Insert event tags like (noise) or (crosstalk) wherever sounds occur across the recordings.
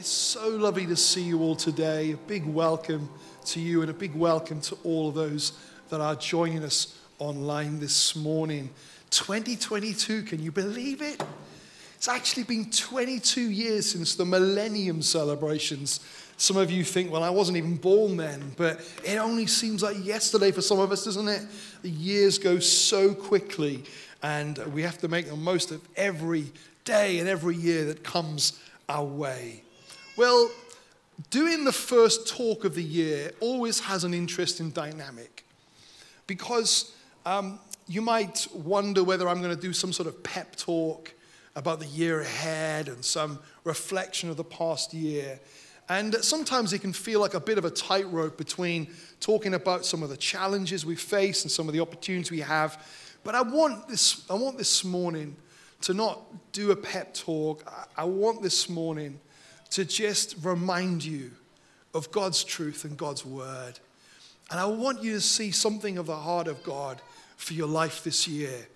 It's so lovely to see you all today. A big welcome to you and a big welcome to all of those that are joining us online this morning. 2022, can you believe it? It's actually been 22 years since the millennium celebrations. Some of you think, well, I wasn't even born then, but it only seems like yesterday for some of us, doesn't it? The years go so quickly, and we have to make the most of every day and every year that comes our way. Well, doing the first talk of the year always has an interesting dynamic because um, you might wonder whether I'm going to do some sort of pep talk about the year ahead and some reflection of the past year. And sometimes it can feel like a bit of a tightrope between talking about some of the challenges we face and some of the opportunities we have. But I want this, I want this morning to not do a pep talk. I want this morning to just remind you of God's truth and God's word. And I want you to see something of the heart of God for your life this year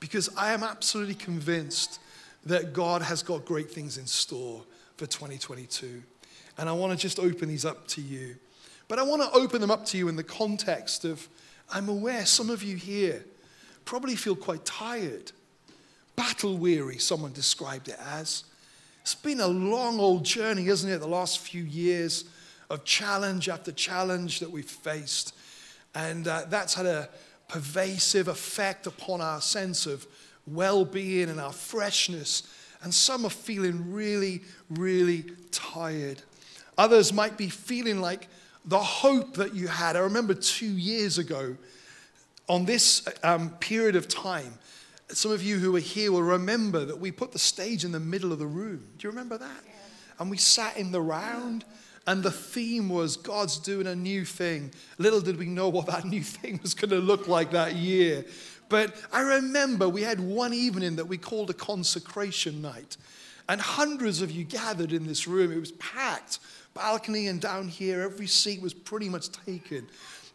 because I am absolutely convinced that God has got great things in store for 2022. And I want to just open these up to you. But I want to open them up to you in the context of I'm aware some of you here probably feel quite tired, battle weary, someone described it as. It's been a long old journey, isn't it? The last few years of challenge after challenge that we've faced. And uh, that's had a pervasive effect upon our sense of well being and our freshness. And some are feeling really, really tired. Others might be feeling like the hope that you had. I remember two years ago, on this um, period of time, some of you who are here will remember that we put the stage in the middle of the room. Do you remember that? Yeah. And we sat in the round, and the theme was God's doing a new thing. Little did we know what that new (laughs) thing was going to look like that year. But I remember we had one evening that we called a consecration night. And hundreds of you gathered in this room. It was packed, balcony and down here, every seat was pretty much taken.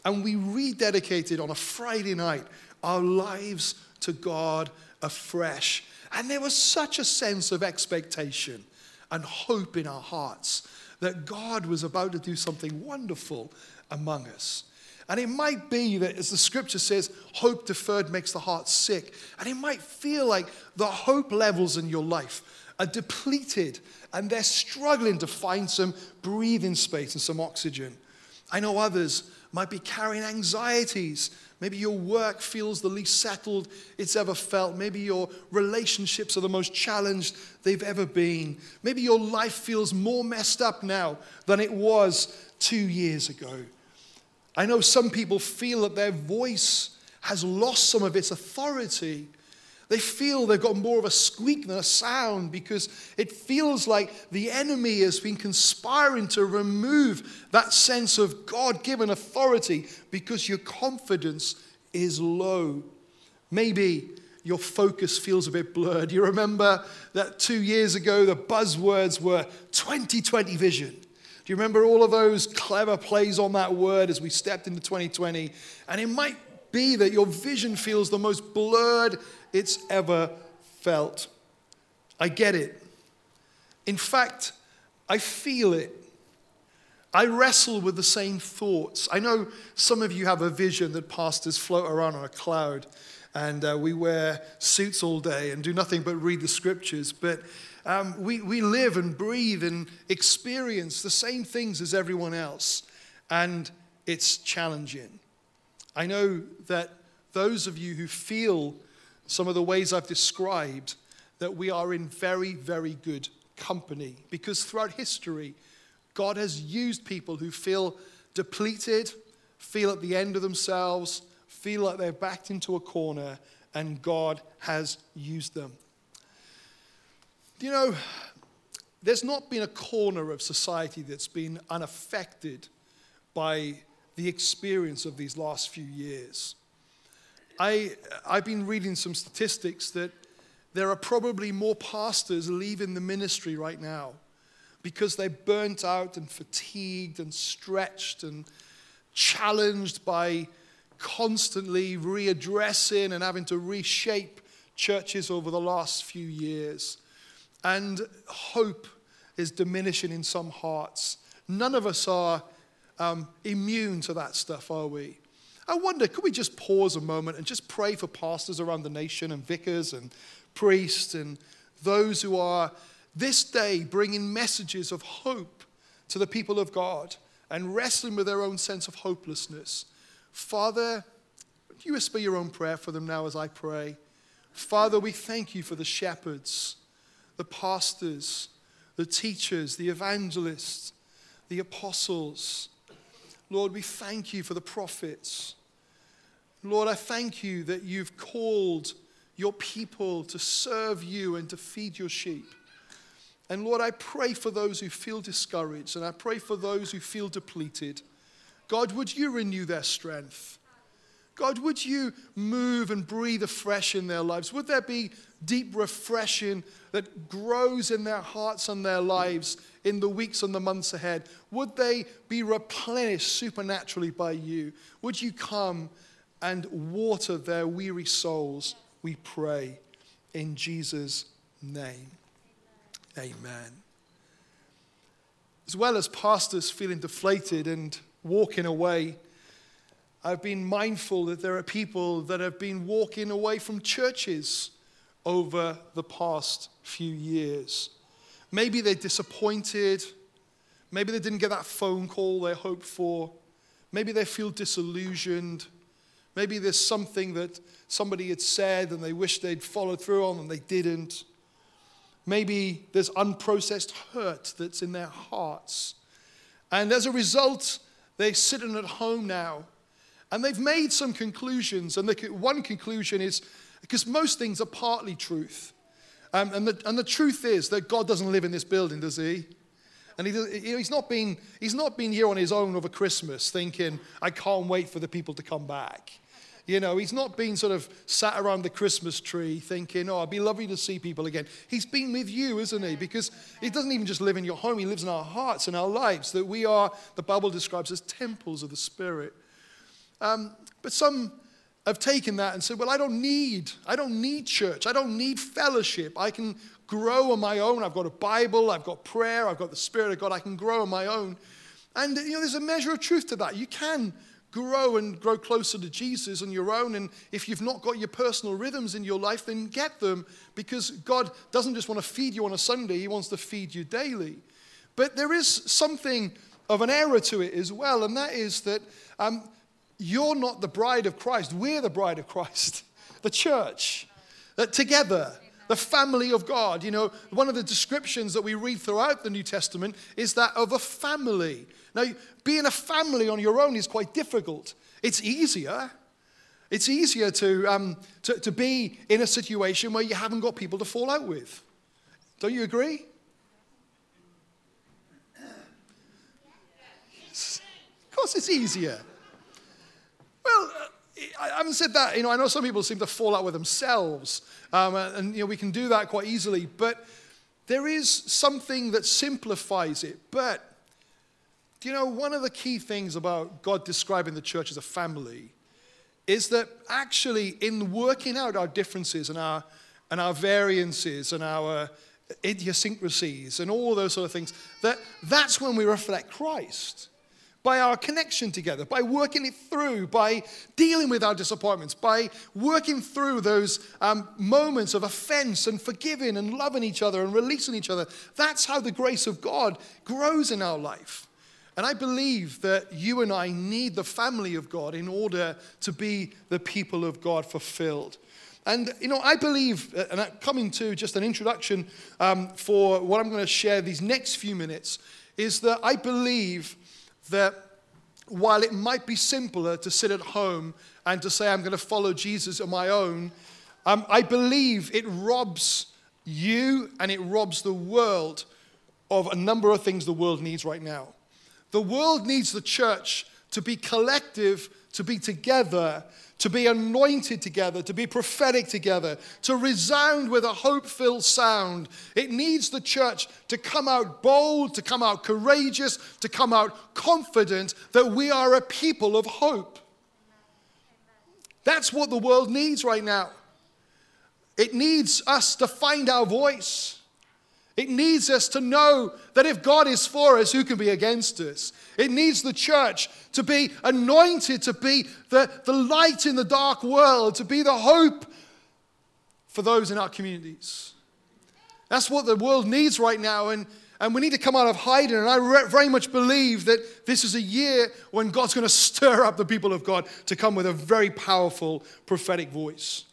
And we rededicated on a Friday night our lives to God afresh. And there was such a sense of expectation and hope in our hearts that God was about to do something wonderful among us. And it might be that, as the scripture says, hope deferred makes the heart sick. And it might feel like the hope levels in your life are depleted and they're struggling to find some breathing space and some oxygen. I know others might be carrying anxieties Maybe your work feels the least settled it's ever felt. Maybe your relationships are the most challenged they've ever been. Maybe your life feels more messed up now than it was two years ago. I know some people feel that their voice has lost some of its authority they feel they've got more of a squeak than a sound because it feels like the enemy has been conspiring to remove that sense of God given authority because your confidence is low. Maybe your focus feels a bit blurred. You remember that two years ago the buzzwords were 2020 vision. Do you remember all of those clever plays on that word as we stepped into 2020? And it might be that your vision feels the most blurred it's ever felt. I get it. In fact, I feel it. I wrestle with the same thoughts. I know some of you have a vision that pastors float around on a cloud and uh, we wear suits all day and do nothing but read the scriptures. But um, we, we live and breathe and experience the same things as everyone else, and it's challenging. I know that those of you who feel some of the ways I've described, that we are in very, very good company. Because throughout history, God has used people who feel depleted, feel at the end of themselves, feel like they're backed into a corner, and God has used them. You know, there's not been a corner of society that's been unaffected by the experience of these last few years. I, I've been reading some statistics that there are probably more pastors leaving the ministry right now because they're burnt out and fatigued and stretched and challenged by constantly readdressing and having to reshape churches over the last few years. And hope is diminishing in some hearts. None of us are um, immune to that stuff, are we? I wonder, could we just pause a moment and just pray for pastors around the nation and vicars and priests and those who are this day bringing messages of hope to the people of God and wrestling with their own sense of hopelessness? Father, you whisper your own prayer for them now as I pray? Father, we thank you for the shepherds, the pastors, the teachers, the evangelists, the apostles. Lord, we thank you for the prophets. Lord, I thank you that you've called your people to serve you and to feed your sheep. And Lord, I pray for those who feel discouraged and I pray for those who feel depleted. God, would you renew their strength? God, would you move and breathe afresh in their lives? Would there be deep refreshing that grows in their hearts and their lives in the weeks and the months ahead? Would they be replenished supernaturally by you? Would you come and water their weary souls? We pray in Jesus' name. Amen. As well as pastors feeling deflated and walking away, I've been mindful that there are people that have been walking away from churches over the past few years. Maybe they're disappointed. Maybe they didn't get that phone call they hoped for. Maybe they feel disillusioned. Maybe there's something that somebody had said and they wish they'd followed through on and they didn't. Maybe there's unprocessed hurt that's in their hearts. And as a result, they're sitting at home now and they've made some conclusions. And one conclusion is because most things are partly truth. Um, and, the, and the truth is that God doesn't live in this building, does he? And he, he's, not been, he's not been here on his own over Christmas thinking, I can't wait for the people to come back. You know, he's not been sort of sat around the Christmas tree thinking, oh, it'd be lovely to see people again. He's been with you, isn't he? Because he doesn't even just live in your home, he lives in our hearts and our lives, that we are, the Bible describes as temples of the Spirit. Um, but some have taken that and said, well, I don't need, I don't need church. I don't need fellowship. I can grow on my own. I've got a Bible, I've got prayer, I've got the Spirit of God. I can grow on my own. And, you know, there's a measure of truth to that. You can grow and grow closer to Jesus on your own. And if you've not got your personal rhythms in your life, then get them because God doesn't just want to feed you on a Sunday, He wants to feed you daily. But there is something of an error to it as well, and that is that um, you're not the bride of Christ. We're the bride of Christ, (laughs) the church, that together, the family of God. You know, one of the descriptions that we read throughout the New Testament is that of a family. Now, being a family on your own is quite difficult. It's easier. It's easier to, um, to, to be in a situation where you haven't got people to fall out with. Don't you agree? Of course, it's easier. Well, uh, I haven't said that. You know, I know some people seem to fall out with themselves, um, and you know we can do that quite easily. But there is something that simplifies it. But you know, one of the key things about God describing the church as a family is that actually, in working out our differences and our and our variances and our idiosyncrasies and all those sort of things, that that's when we reflect Christ by our connection together, by working it through, by dealing with our disappointments, by working through those um, moments of offense and forgiving and loving each other and releasing each other. That's how the grace of God grows in our life. And I believe that you and I need the family of God in order to be the people of God fulfilled. And, you know, I believe, uh, and coming to just an introduction um, for what I'm going to share these next few minutes, is that I believe that while it might be simpler to sit at home and to say, I'm going to follow Jesus on my own, um, I believe it robs you and it robs the world of a number of things the world needs right now. The world needs the church to be collective, to be together, to be anointed together, to be prophetic together, to resound with a hope filled sound. It needs the church to come out bold, to come out courageous, to come out confident that we are a people of hope. That's what the world needs right now. It needs us to find our voice. It needs us to know that if God is for us, who can be against us? It needs the church to be anointed, to be the, the light in the dark world, to be the hope for those in our communities. That's what the world needs right now. And, and we need to come out of hiding. And I re- very much believe that this is a year when God's going (laughs) to stir up the people of God to come with a very powerful prophetic voice.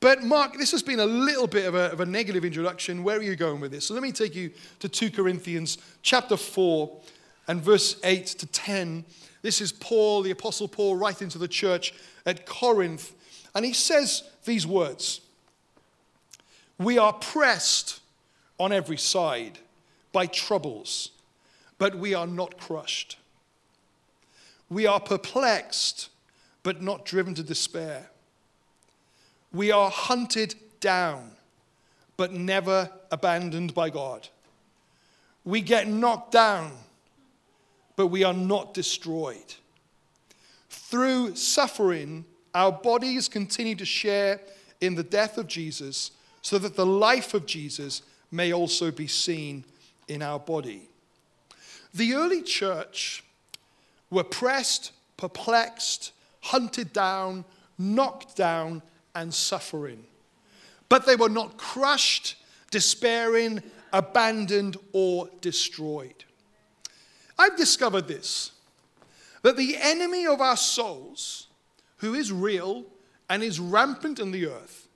But, Mark, this has been a little bit of a, of a negative introduction. Where are you going with this? So, let me take you to 2 Corinthians chapter 4 and verse 8 to 10. This is Paul, the Apostle Paul, writing to the church at Corinth. And he says these words We are pressed on every side by troubles, but we are not crushed. We are perplexed, but not driven to despair. We are hunted down, but never abandoned by God. We get knocked down, but we are not destroyed. Through suffering, our bodies continue to share in the death of Jesus, so that the life of Jesus may also be seen in our body. The early church were pressed, perplexed, hunted down, knocked down, and suffering. But they were not crushed, despairing, abandoned, or destroyed. I've discovered this that the enemy of our souls, who is real and is rampant in the earth,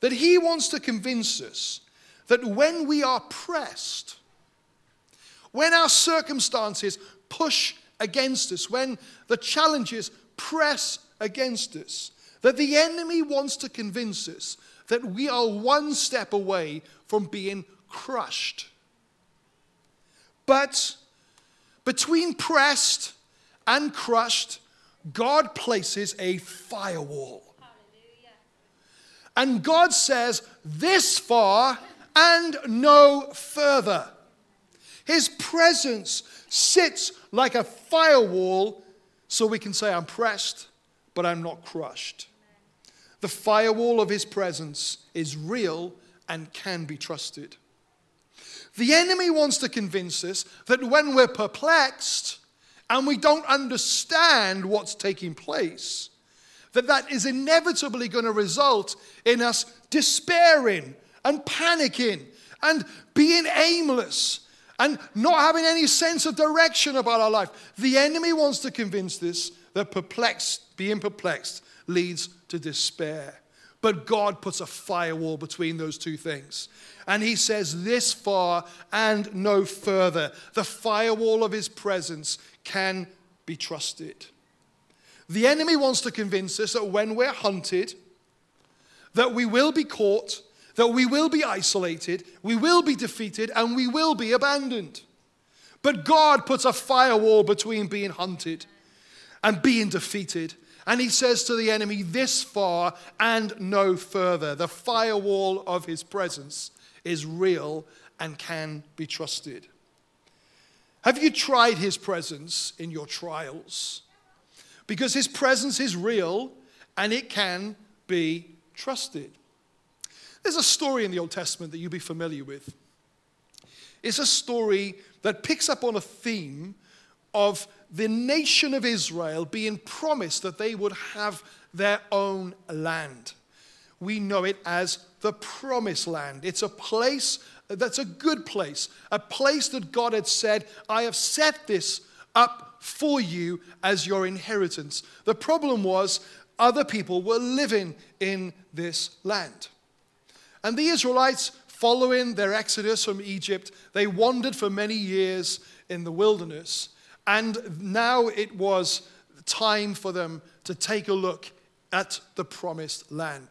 that he wants to convince us that when we are pressed, when our circumstances push against us, when the challenges press against us, that the enemy wants to convince us that we are one step away from being crushed. But between pressed and crushed, God places a firewall. And God says, This far and no further. His presence sits like a firewall so we can say, I'm pressed, but I'm not crushed. The firewall of his presence is real and can be trusted. The enemy wants to convince us that when we're perplexed and we don't understand what's taking place, that that is inevitably going to result in us despairing and panicking and being aimless and not having any sense of direction about our life. The enemy wants to convince us that perplexed, being perplexed leads to despair. But God puts a firewall between those two things. And He says, This far and no further. The firewall of His presence can be trusted. The enemy wants to convince us that when we're hunted, that we will be caught, that we will be isolated, we will be defeated, and we will be abandoned. But God puts a firewall between being hunted and being defeated. And he says to the enemy, This far and no further. The firewall of his presence is real and can be trusted. Have you tried his presence in your trials? Because his presence is real and it can be trusted. There's a story in the Old Testament that you'll be familiar with. It's a story that picks up on a theme of the nation of Israel being promised that they would have their own land. We know it as the promised land. It's a place that's a good place, a place that God had said, I have set this up for you as your inheritance. The problem was other people were living in this land. And the Israelites, following their exodus from Egypt, they wandered for many years in the wilderness. And now it was time for them to take a look at the promised land.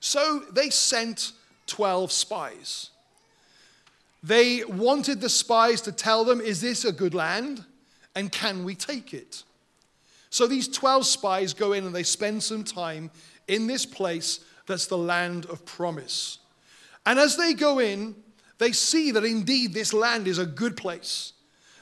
So they sent 12 spies. They wanted the spies to tell them, is this a good land? And can we take it? So these 12 spies go in and they spend some time in this place that's the land of promise. And as they go in, they see that indeed this land is a good place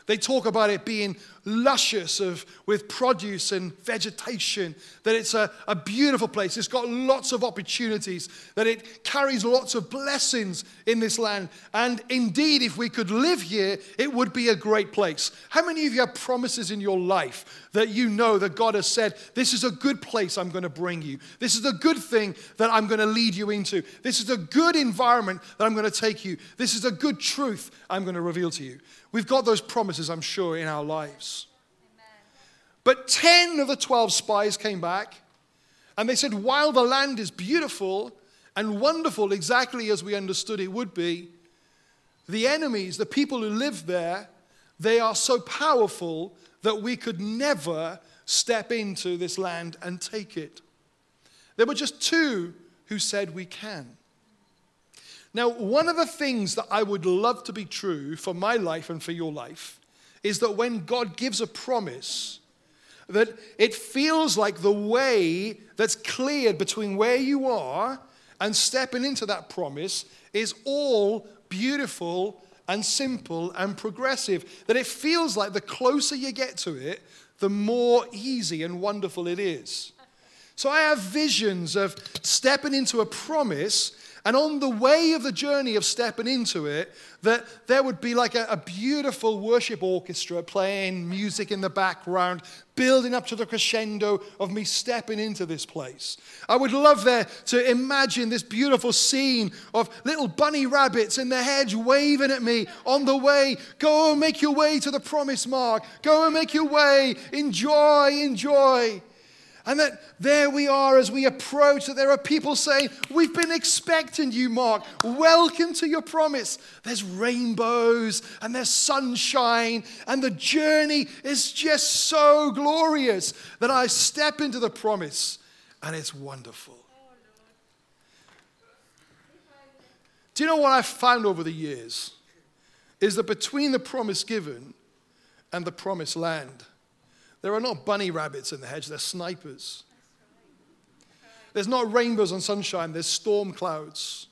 They talk about it being luscious of, with produce and vegetation, that it's a, a beautiful place. It's got lots of opportunities, that it carries lots of blessings in this land. And indeed, if we could live here, it would be a great place. How many of you have promises in your life that you know that God has said, This is a good place I'm going to bring you? This is a good thing that I'm going to lead you into. This is a good environment that I'm going to take you. This is a good truth I'm going to reveal to you. We've got those promises, I'm sure, in our lives. But 10 of the 12 spies came back and they said, While the land is beautiful and wonderful, exactly as we understood it would be, the enemies, the people who live there, they are so powerful that we could never step into this land and take it. There were just two who said we can. Now, one of the things that I would love to be true for my life and for your life is that when God gives a promise, that it feels like the way that's cleared between where you are and stepping into that promise is all beautiful and simple and progressive. That it feels like the closer you get to it, the more easy and wonderful it is. So I have visions of stepping into a promise and on the way of the journey of stepping into it, that there would be like a, a, beautiful worship orchestra playing music in the background, building up to the crescendo of me stepping into this place. I would love there to imagine this beautiful scene of little bunny rabbits in the hedge waving at me on the way. Go and make your way to the promise mark. Go and make your way. Enjoy, enjoy. And that there we are as we approach, that there are people saying, We've been expecting you, Mark. Welcome to your promise. There's rainbows and there's sunshine, and the journey is just so glorious that I step into the promise and it's wonderful. Do you know what I've found over the years? Is that between the promise given and the promised land, there are not bunny rabbits in the hedge, they're snipers. There's not rainbows and sunshine, there's storm clouds.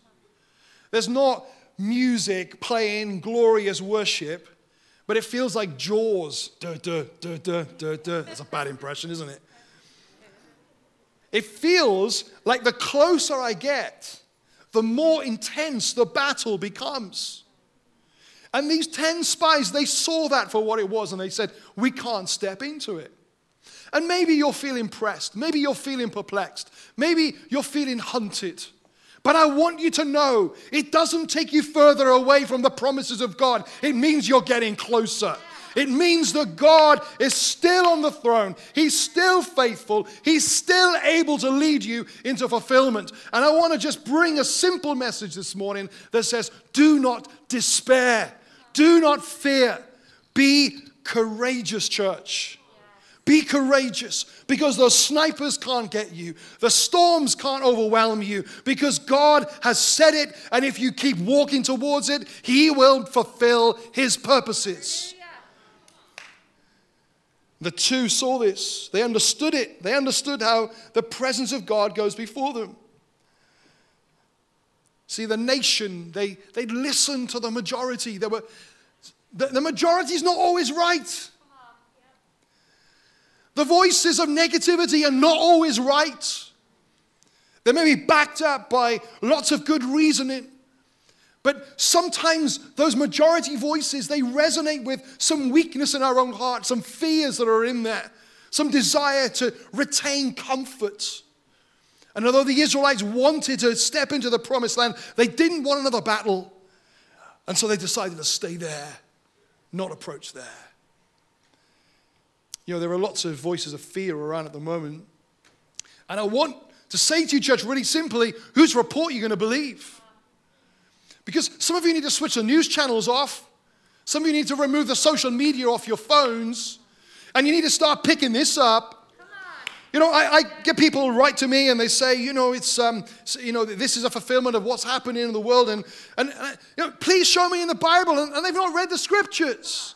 There's not music playing glorious worship, but it feels like jaws. Duh, duh, duh, duh, duh, duh. That's a bad impression, isn't it? It feels like the closer I get, the more intense the battle becomes. And these 10 spies, they saw that for what it was and they said, We can't step into it. And maybe you're feeling pressed. Maybe you're feeling perplexed. Maybe you're feeling hunted. But I want you to know it doesn't take you further away from the promises of God, it means you're getting closer. It means that God is still on the throne. He's still faithful. He's still able to lead you into fulfillment. And I want to just bring a simple message this morning that says, Do not despair. Do not fear. Be courageous, church. Be courageous because those snipers can't get you. The storms can't overwhelm you because God has said it. And if you keep walking towards it, He will fulfill His purposes. The two saw this. They understood it. They understood how the presence of God goes before them. See, the nation, they, they listened to the majority. They were, the, the majority is not always right. The voices of negativity are not always right. They may be backed up by lots of good reasoning. But sometimes those majority voices, they resonate with some weakness in our own heart, some fears that are in there, some desire to retain comfort. And although the Israelites wanted to step into the promised land, they didn't want another battle. And so they decided to stay there, not approach there. You know, there are lots of voices of fear around at the moment. And I want to say to you, church, really simply, whose report are you going to believe? Because some of you need to switch the news channels off. Some of you need to remove the social media off your phones. And you need to start picking this up you know, I, I, get people write to me and they say, you know, it's, um, you know, this is a fulfillment of what's happening in the world, and, and, and you know, please show me in the Bible, and, and they've not read the scriptures.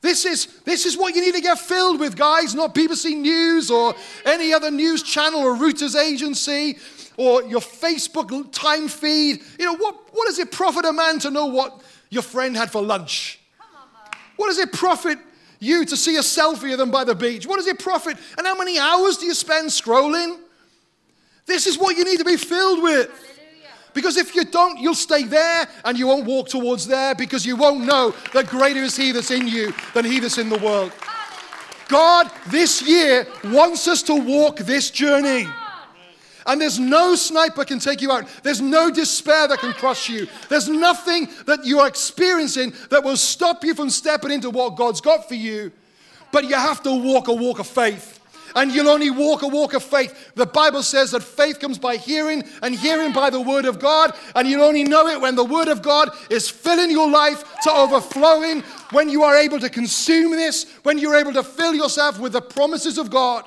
This is, this is what you need to get filled with, guys, not BBC News or any other news channel or Reuters agency or your Facebook time feed. You know, what, what does it profit a man to know what your friend had for lunch? What does it profit you to see a selfie of them by the beach? What does it profit? And how many hours do you spend scrolling? This is what you need to be filled with. Because if you don't, you'll stay there and you won't walk towards there because you won't know that greater is He that's in you than He that's in the world. God, this year, wants us to walk this journey. And there's no sniper can take you out. There's no despair that can crush you. There's nothing that you are experiencing that will stop you from stepping into what God's got for you. But you have to walk a walk of faith. And you'll only walk a walk of faith. The Bible says that faith comes by hearing, and hearing by the Word of God. And you'll only know it when the Word of God is filling your life to overflowing, when you are able to consume this, when you're able to fill yourself with the promises of God.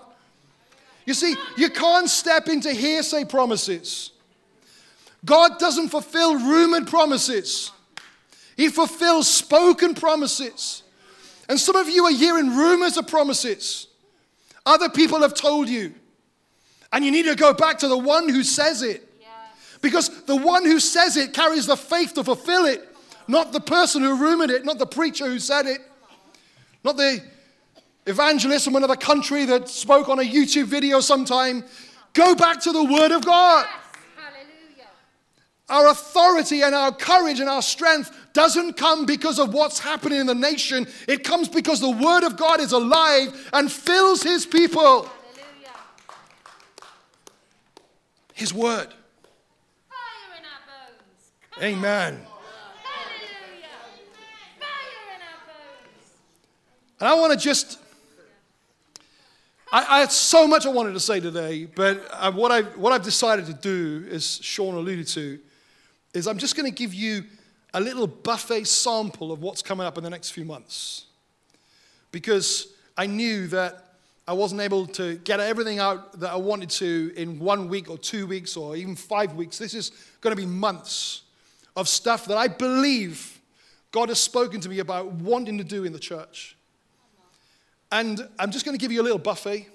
You see, you can't step into hearsay promises. God doesn't fulfill rumored promises, He fulfills spoken promises. And some of you are hearing rumors of promises. Other people have told you. And you need to go back to the one who says it. Because the one who says it carries the faith to fulfill it, not the person who rumored it, not the preacher who said it, not the evangelist from another country that spoke on a YouTube video sometime. Go back to the Word of God. Our authority and our courage and our strength doesn't come because of what's happening in the nation. It comes because the Word of God is alive and fills His people. Hallelujah. His Word. Amen. And I want to just I, I, had so much I wanted to say today, but uh, what, I, what I've decided to do, as Sean alluded to, is I'm just going to give you a little buffet sample of what's coming up in the next few months. Because I knew that I wasn't able to get everything out that I wanted to in one week or two weeks or even five weeks. This is going to be months of stuff that I believe God has spoken to me about wanting to do in the church. And I'm just going to give you a little buffet.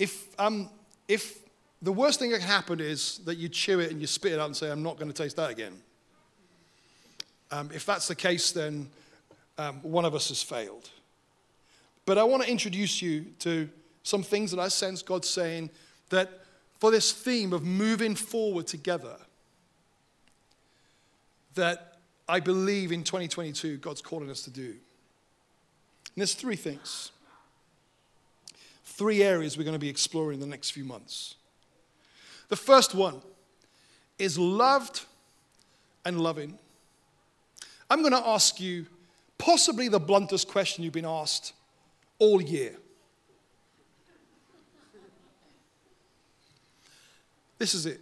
If, um, if the worst thing that can happen is that you chew it and you spit it out and say, I'm not going to taste that again. Um, if that's the case, then um, one of us has failed. But I want to introduce you to some things that I sense God saying that for this theme of moving forward together, that I believe in 2022 God's calling us to do. And there's three things, three areas we're going to be exploring in the next few months. The first one is loved and loving. I'm going to ask you possibly the bluntest question you've been asked all year. This is it.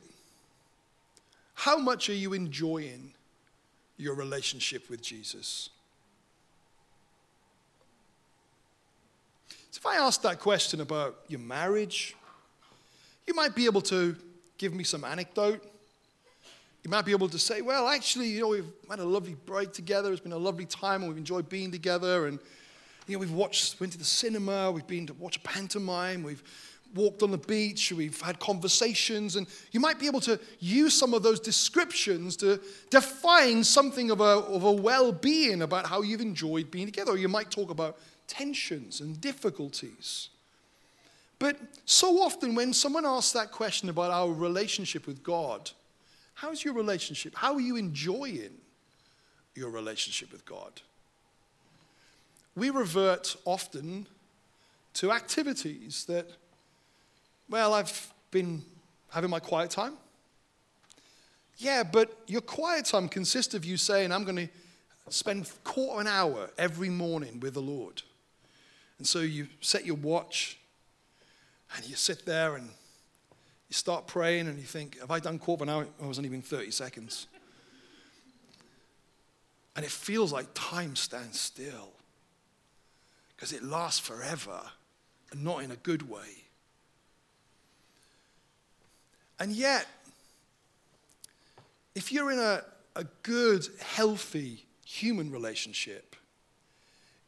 How much are you enjoying your relationship with Jesus? So if I ask that question about your marriage, you might be able to give me some anecdote. You might be able to say, well, actually, you know, we've had a lovely break together. It's been a lovely time and we've enjoyed being together. And, you know, we've watched, went to the cinema, we've been to watch a pantomime, we've walked on the beach, we've had conversations. And you might be able to use some of those descriptions to define something of a, of a well being about how you've enjoyed being together. Or you might talk about tensions and difficulties. But so often, when someone asks that question about our relationship with God, how's your relationship? How are you enjoying your relationship with God? We revert often to activities that, well, I've been having my quiet time. Yeah, but your quiet time consists of you saying, I'm going to spend quarter an hour every morning with the Lord. And so you set your watch and you sit there and you start praying and you think, Have I done quarter hour? Oh, it wasn't even 30 seconds. And it feels like time stands still because it lasts forever and not in a good way. And yet, if you're in a, a good, healthy human relationship,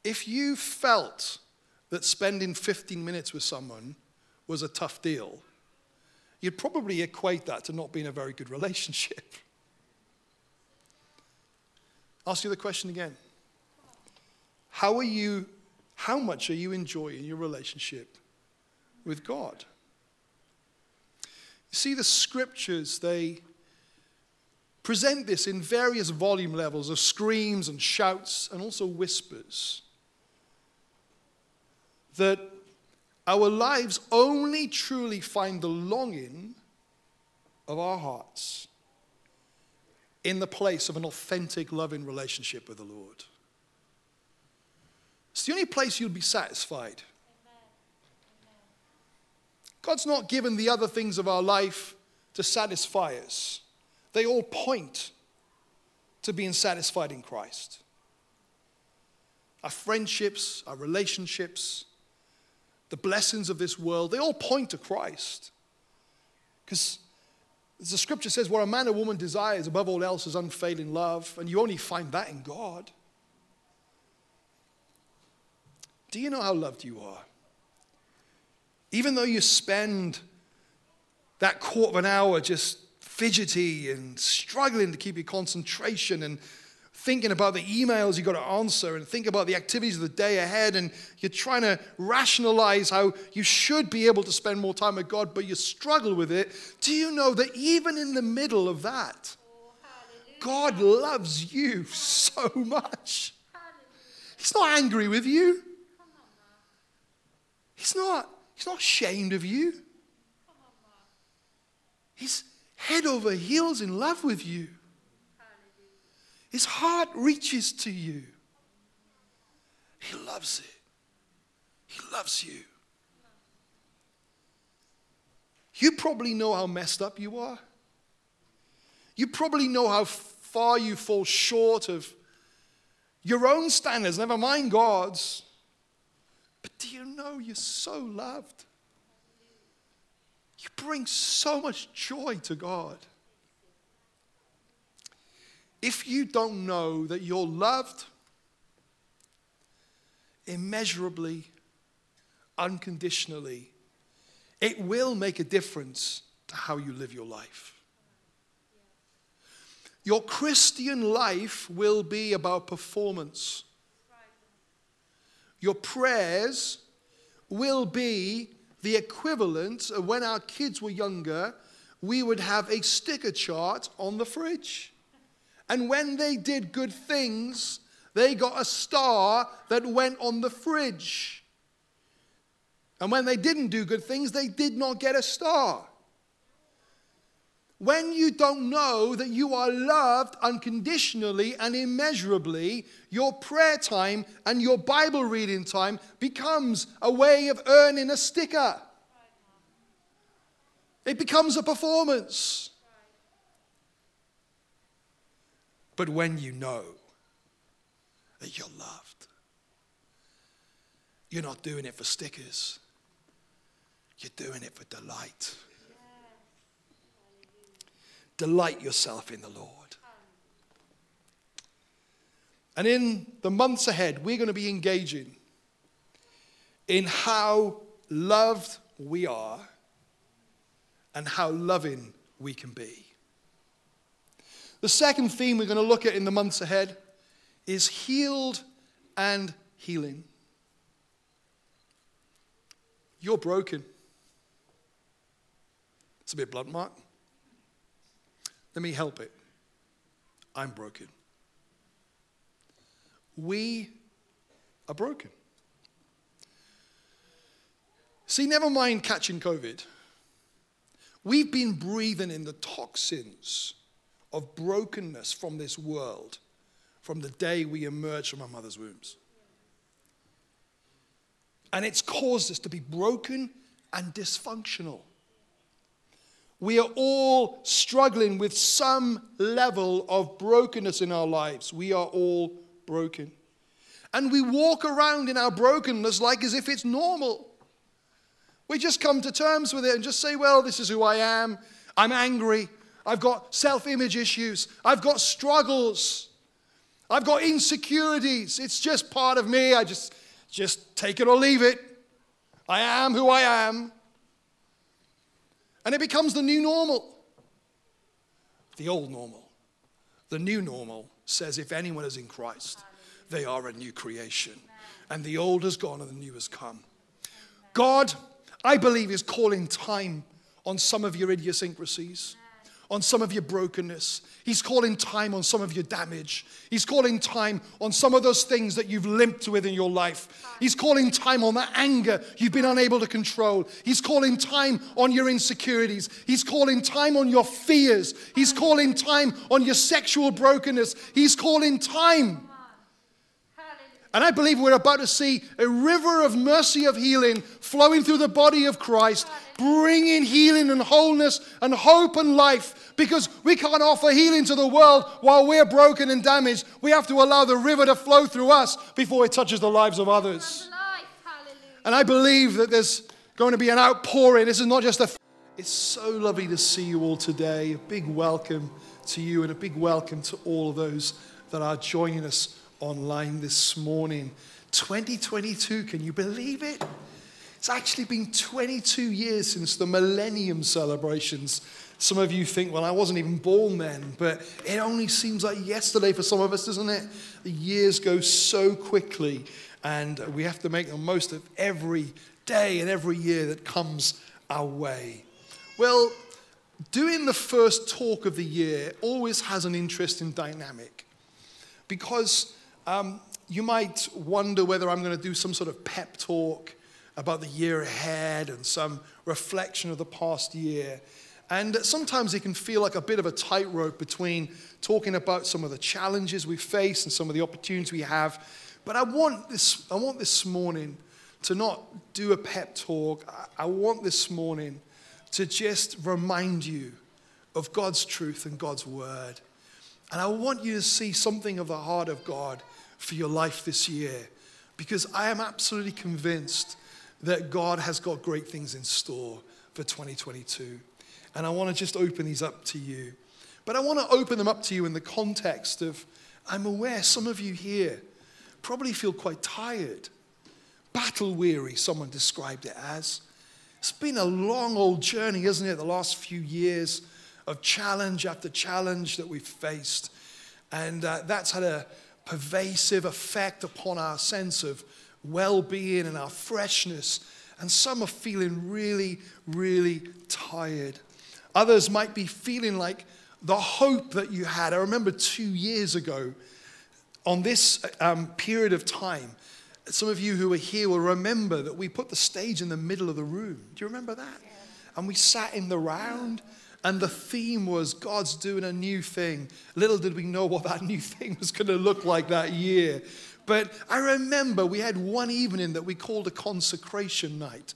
if you felt that spending 15 minutes with someone was a tough deal, you'd probably equate that to not being a very good relationship. (laughs) Ask you the question again. How are you, how much are you enjoying your relationship with God? You see, the scriptures, they present this in various volume levels of screams and shouts and also whispers. That our lives only truly find the longing of our hearts in the place of an authentic, loving relationship with the Lord. It's the only place you'll be satisfied. God's not given the other things of our life to satisfy us, they all point to being satisfied in Christ. Our friendships, our relationships, the blessings of this world, they all point to Christ. Because the scripture says, what a man or woman desires above all else is unfailing love, and you only find that in God. Do you know how loved you are? Even though you spend that quarter of an hour just fidgety and struggling to keep your concentration and thinking about the emails you've got to answer and think about the activities of the day ahead and you're trying to rationalize how you should be able to spend more time with God but you struggle with it. Do you know that even in the middle of that God loves you so much? He's not angry with you. He's not he's not ashamed of you. He's head over heels in love with you his heart reaches to you. He loves it. He loves you. You probably know how messed up you are. You probably know how far you fall short of your own standards, never mind God's. But do you know you're so loved? You bring so much joy to God. If you don't know that you're loved immeasurably, unconditionally, it will make a difference to how you live your life. Your Christian life will be about performance. Your prayers will be the equivalent of when our kids were younger, we would have a sticker chart on the fridge. And when they did good things, they got a star that went on the fridge. And when they didn't do good things, they did not get a star. When you don't know that you are loved unconditionally and immeasurably, your prayer time and your Bible reading time becomes a way of earning a sticker. It becomes a performance. But when you know that you're loved, you're not doing it for stickers, you're doing it for delight. Delight yourself in the Lord. And in the months ahead, we're going to be engaging in how loved we are and how loving we can be. The second theme we're going to look at in the months ahead is healed and healing. You're broken. It's a bit blunt, Mark. Let me help it. I'm broken. We are broken. See, never mind catching COVID. We've been breathing in the toxins of brokenness from this world from the day we emerged from our mother's wombs. And it's caused us to be broken and dysfunctional. We are all struggling with some level of brokenness in our lives. We are all broken. And we walk around in our brokenness like as if it's normal. We just come to terms with it and just say, well, this is who I am. I'm angry. I've got self image issues. I've got struggles. I've got insecurities. It's just part of me. I just, just take it or leave it. I am who I am. And it becomes the new normal. The old normal. The new normal says, if anyone is in Christ, they are a new creation. And the old has gone and the new has come. God, I believe, is calling time on some of your idiosyncrasies on some of your brokenness. He's calling time on some of your damage. He's calling time on some of those things that you've limped with in your life. He's calling time on that anger you've been unable to control. He's calling time on your insecurities. He's calling time on your fears. He's calling time on your sexual brokenness. He's calling time. And I believe we're about to see a river of mercy of healing flowing through the body of Christ, bringing healing and wholeness and hope and life. Because we can't offer healing to the world while we're broken and damaged. We have to allow the river to flow through us before it touches the lives of others. And I believe that there's going to be an outpouring. This is not just a. It's so lovely to see you all today. A big welcome to you and a big welcome to all of those that are joining us online this morning. 2022, can you believe it? It's actually been 22 years since the millennium celebrations. Some of you think, well, I wasn't even born then, but it only seems like yesterday for some of us, doesn't it? The years go so quickly, and we have to make the most of every day and every year that comes our way. Well, doing the first talk of the year always has an interesting dynamic because um, you might wonder whether I'm going to do some sort of pep talk about the year ahead and some reflection of the past year. And sometimes it can feel like a bit of a tightrope between talking about some of the challenges we face and some of the opportunities we have. But I want this, I want this morning to not do a pep talk. I want this morning to just remind you of God's truth and God's word. And I want you to see something of the heart of God for your life this year because I am absolutely convinced that God has got great things in store for 2022. And I want to just open these up to you. But I want to open them up to you in the context of I'm aware some of you here probably feel quite tired, battle weary, someone described it as. It's been a long old journey, isn't it, the last few years of challenge after challenge that we've faced. And uh, that's had a, pervasive effect upon our sense of well being and our freshness. And some are feeling really, really tired. Others might be feeling like the hope that you had. I remember two years ago, on this um, period of time, some of you who are here will remember that we put the stage in the middle of the room. Do you remember that? Yeah. And we sat in the round. And the theme was God's doing a new thing. Little did we know what that (laughs) new thing was going to look like that year. But I remember we had one evening that we called a consecration night.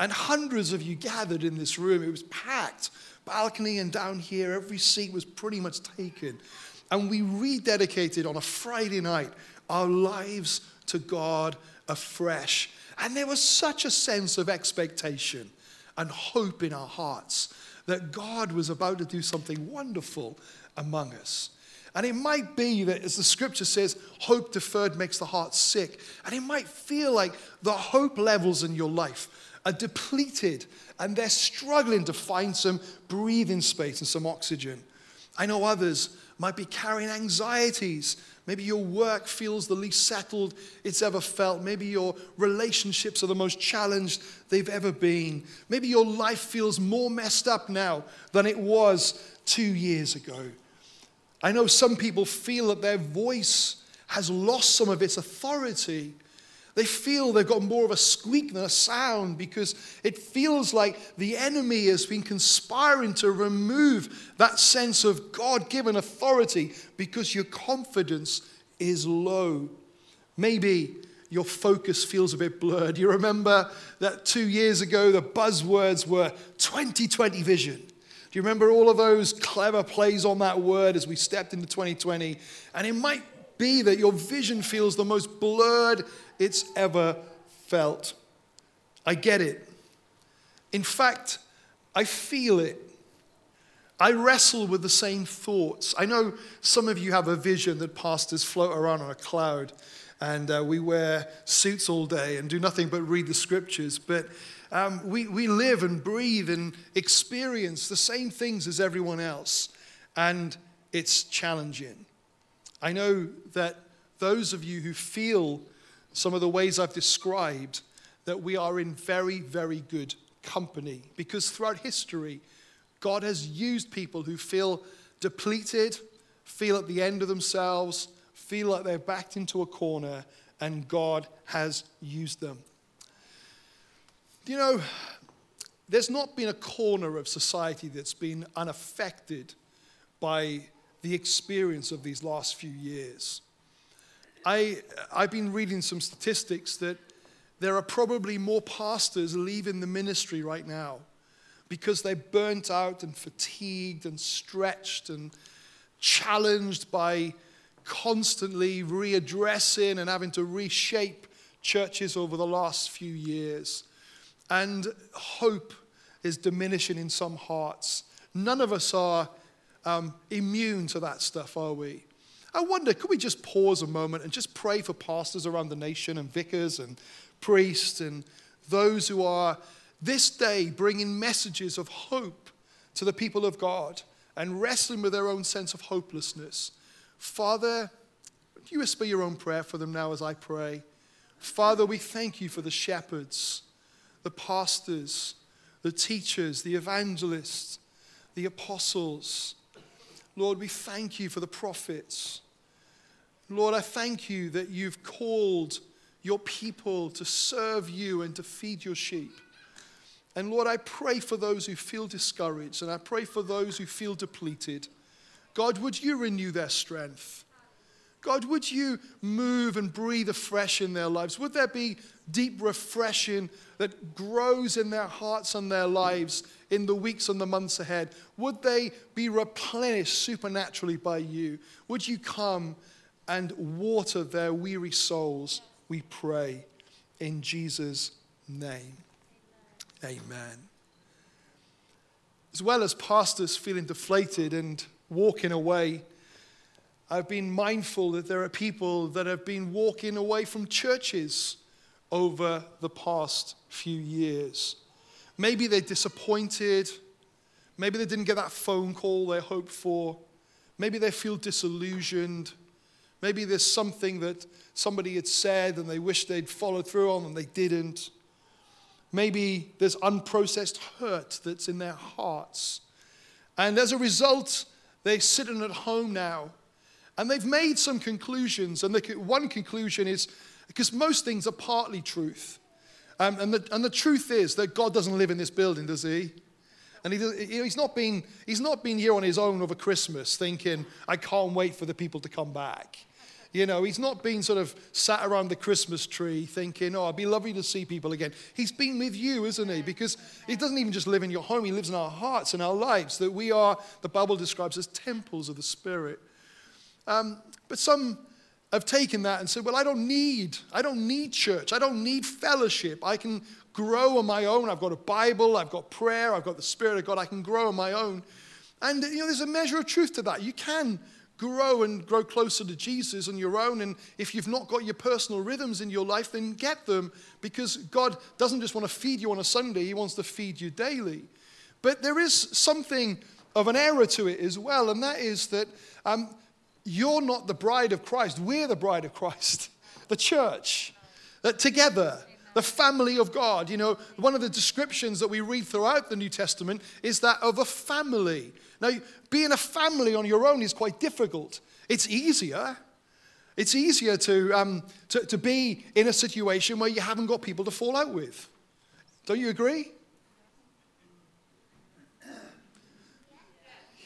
And hundreds of you gathered in this room. It was packed, balcony and down here, every seat was pretty much taken. And we rededicated on a Friday night our lives to God afresh. And there was such a sense of expectation and hope in our hearts that God was about to do something wonderful among us. And it might be that, as the scripture says, hope deferred makes the heart sick. And it might feel like the hope levels in your life are depleted and they're struggling to find some breathing space and some oxygen. I know others might be carrying anxieties Maybe your work feels the least settled it's ever felt. Maybe your relationships are the most challenged they've ever been. Maybe your life feels more messed up now than it was two years ago. I know some people feel that their voice has lost some of its authority they feel they've got more of a squeak than a sound because it feels like the enemy has been conspiring to remove that sense of God given authority because your confidence is low. Maybe your focus feels a bit blurred. You remember that two years ago the buzzwords were 2020 vision. Do you remember all of those clever plays on that word as we stepped into 2020? And it might be that your vision feels the most blurred it's ever felt. I get it. In fact, I feel it. I wrestle with the same thoughts. I know some of you have a vision that pastors float around on a cloud and uh, we wear suits all day and do nothing but read the scriptures. But um, we, we live and breathe and experience the same things as everyone else. And it's challenging. I know that those of you who feel some of the ways I've described that we are in very, very good company. Because throughout history, God has used people who feel depleted, feel at the end of themselves, feel like they're backed into a corner, and God has used them. You know, there's not been a corner of society that's been unaffected by the experience of these last few years. I, I've been reading some statistics that there are probably more pastors leaving the ministry right now because they're burnt out and fatigued and stretched and challenged by constantly readdressing and having to reshape churches over the last few years. And hope is diminishing in some hearts. None of us are um, immune to that stuff, are we? I wonder, could we just pause a moment and just pray for pastors around the nation and vicars and priests and those who are this day bringing messages of hope to the people of God and wrestling with their own sense of hopelessness? Father, you whisper your own prayer for them now as I pray? Father, we thank you for the shepherds, the pastors, the teachers, the evangelists, the apostles. Lord, we thank you for the prophets. Lord, I thank you that you've called your people to serve you and to feed your sheep. And Lord, I pray for those who feel discouraged and I pray for those who feel depleted. God, would you renew their strength? God, would you move and breathe afresh in their lives? Would there be deep refreshing that grows in their hearts and their lives in the weeks and the months ahead? Would they be replenished supernaturally by you? Would you come and water their weary souls? We pray in Jesus' name. Amen. As well as pastors feeling deflated and walking away, I've been mindful that there are people that have been walking away from churches over the past few years. Maybe they're disappointed. Maybe they didn't get that phone call they hoped for. Maybe they feel disillusioned. Maybe there's something that somebody had said and they wish they'd followed through on and they didn't. Maybe there's unprocessed hurt that's in their hearts. And as a result, they're sitting at home now and they've made some conclusions. And the, one conclusion is because most things are partly truth. Um, and, the, and the truth is that God doesn't live in this building, does he? And he, he's, not been, he's not been here on his own over Christmas thinking, I can't wait for the people to come back. You know, he's not been sort of sat around the Christmas tree thinking, oh, it'd be lovely to see people again. He's been with you, isn't he? Because he doesn't even just live in your home, he lives in our hearts and our lives, that we are, the Bible describes as temples of the Spirit. Um, but some have taken that and said, well, I don't need, I don't need church. I don't need fellowship. I can grow on my own. I've got a Bible, I've got prayer, I've got the Spirit of God. I can grow on my own. And, you know, there's a measure of truth to that. You can grow and grow closer to Jesus on your own. And if you've not got your personal rhythms in your life, then get them because God doesn't just want to feed you on a Sunday, He wants to feed you daily. But there is something of an error to it as well, and that is that um, you're not the bride of Christ. We're the bride of Christ, (laughs) the church, that together the family of God. You know, one of the descriptions that we read throughout the New Testament is that of a family. Now, being a family on your own is quite difficult. It's easier. It's easier to, um, to, to be in a situation where you haven't got people to fall out with. Don't you agree?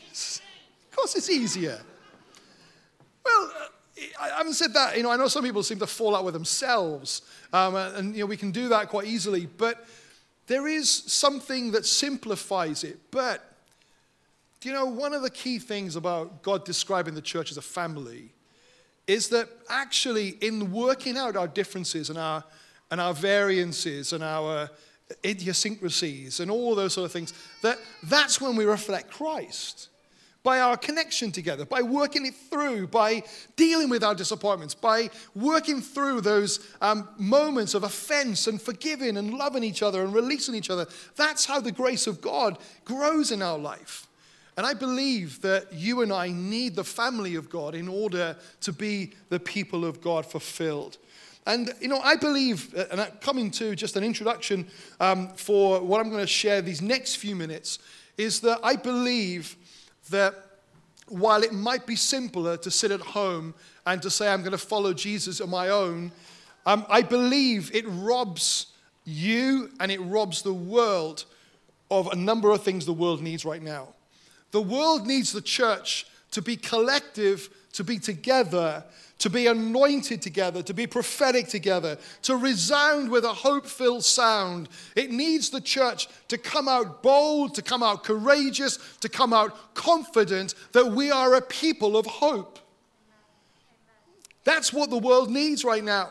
Of course, it's easier. Well, I haven't said that. You know, I know some people seem to fall out with themselves, um, and you know we can do that quite easily. But there is something that simplifies it. But you know, one of the key things about God describing the church as a family is that actually, in working out our differences and our and our variances and our idiosyncrasies and all those sort of things, that that's when we reflect Christ by our connection together, by working it through, by dealing with our disappointments, by working through those um, moments of offense and forgiving and loving each other and releasing each other. That's how the grace of God grows in our life. And I believe that you and I need the family of God in order to be the people of God fulfilled. And, you know, I believe, uh, and I'm coming to just an introduction um, for what I'm going to share these next few minutes, is that I believe that while it might be simpler to sit at home and to say, I'm going to follow Jesus on my own, um, I believe it robs you and it robs the world of a number of things the world needs right now. The world needs the church to be collective, to be together, to be anointed together, to be prophetic together, to resound with a hope filled sound. It needs the church to come out bold, to come out courageous, to come out confident that we are a people of hope. That's what the world needs right now.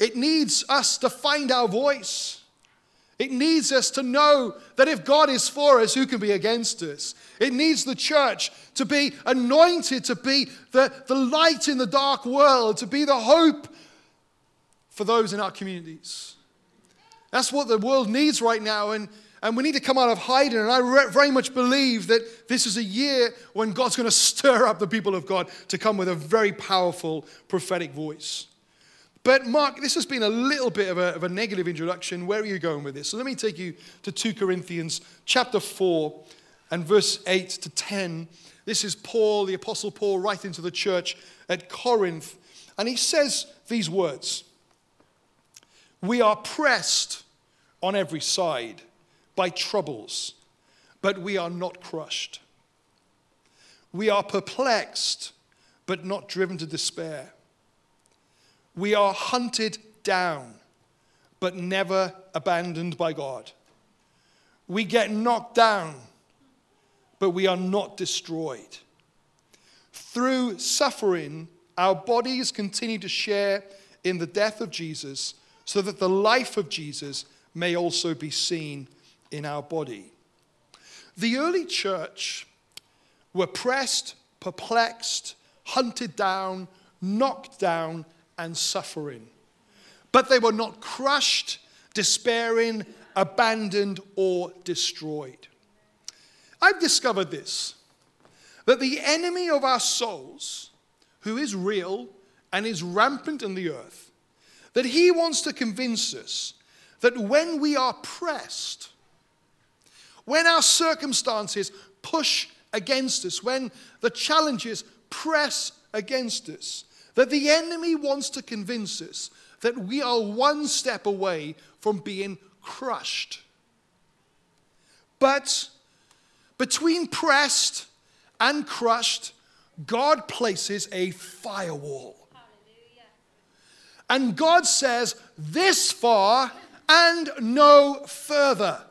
It needs us to find our voice. It needs us to know that if God is for us, who can be against us? It needs the church to be anointed, to be the, the light in the dark world, to be the hope for those in our communities. That's what the world needs right now. And, and we need to come out of hiding. And I re- very much believe that this is a year when God's going to stir up the people of God to come with a very powerful prophetic voice. But, Mark, this has been a little bit of a, of a negative introduction. Where are you going with this? So, let me take you to 2 Corinthians chapter 4 and verse 8 to 10. This is Paul, the Apostle Paul, writing to the church at Corinth. And he says these words We are pressed on every side by troubles, but we are not crushed. We are perplexed, but not driven to despair. We are hunted down, but never abandoned by God. We get knocked down, but we are not destroyed. Through suffering, our bodies continue to share in the death of Jesus, so that the life of Jesus may also be seen in our body. The early church were pressed, perplexed, hunted down, knocked down, and suffering. But they were not crushed, despairing, abandoned, or destroyed. I've discovered this that the enemy of our souls, who is real and is rampant in the earth, that he wants to convince us that when we are pressed, when our circumstances push against us, when the challenges press against us, that the enemy wants to convince us that we are one step away from being crushed. But between pressed and crushed, God places a firewall. And God says, This far and no further.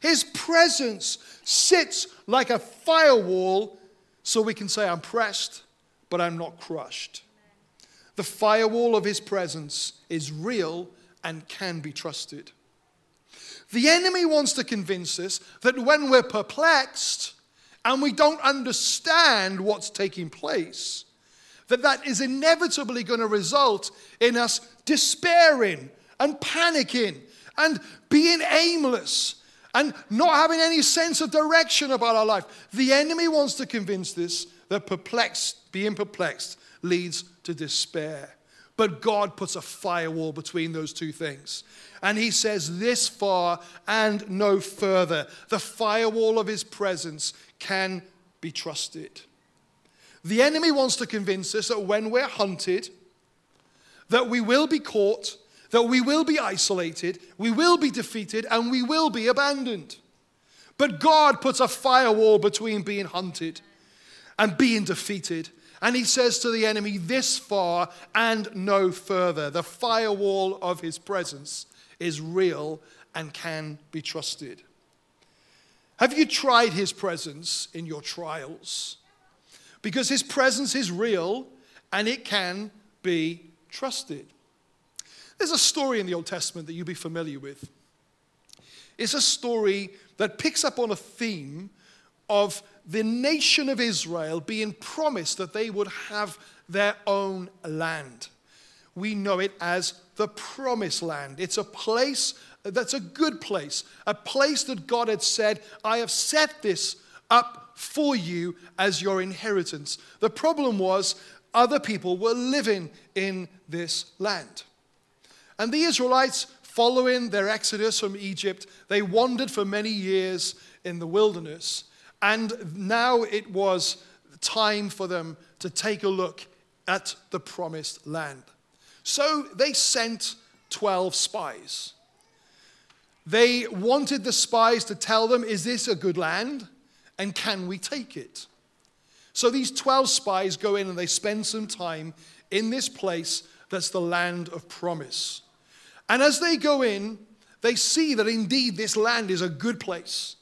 His presence sits like a firewall so we can say, I'm pressed, but I'm not crushed. The firewall of his presence is real and can be trusted. The enemy wants to convince us that when we're perplexed and we don't understand what's taking place, that that is inevitably going to result in us despairing and panicking and being aimless and not having any sense of direction about our life. The enemy wants to convince us that perplexed, being perplexed leads to despair. But God puts a firewall between those two things. And he says, This far and no further. The firewall of his presence can be trusted. The enemy wants to convince us that when we're hunted, that we will be caught, that we will be isolated, we will be defeated, and we will be abandoned. But God puts a firewall between being hunted and being defeated and he says to the enemy, This far and no further. The firewall of his presence is real and can be trusted. Have you tried his presence in your trials? Because his presence is real and it can be trusted. There's a story in the Old Testament that you'll be familiar with. It's a story that picks up on a theme of the nation of Israel being promised that they would have their own land. We know it as the promised land. It's a place that's a good place, a place that God had said, I have set this up for you as your inheritance. The problem was other people were living in this land. And the Israelites, following their exodus from Egypt, they wandered for many years in the wilderness. And now it was time for them to take a look at the promised land. So they sent 12 spies. They wanted the spies to tell them, Is this a good land? And can we take it? So these 12 spies go in and they spend some time in this place that's the land of promise. And as they go in, they see that indeed this land is a good place.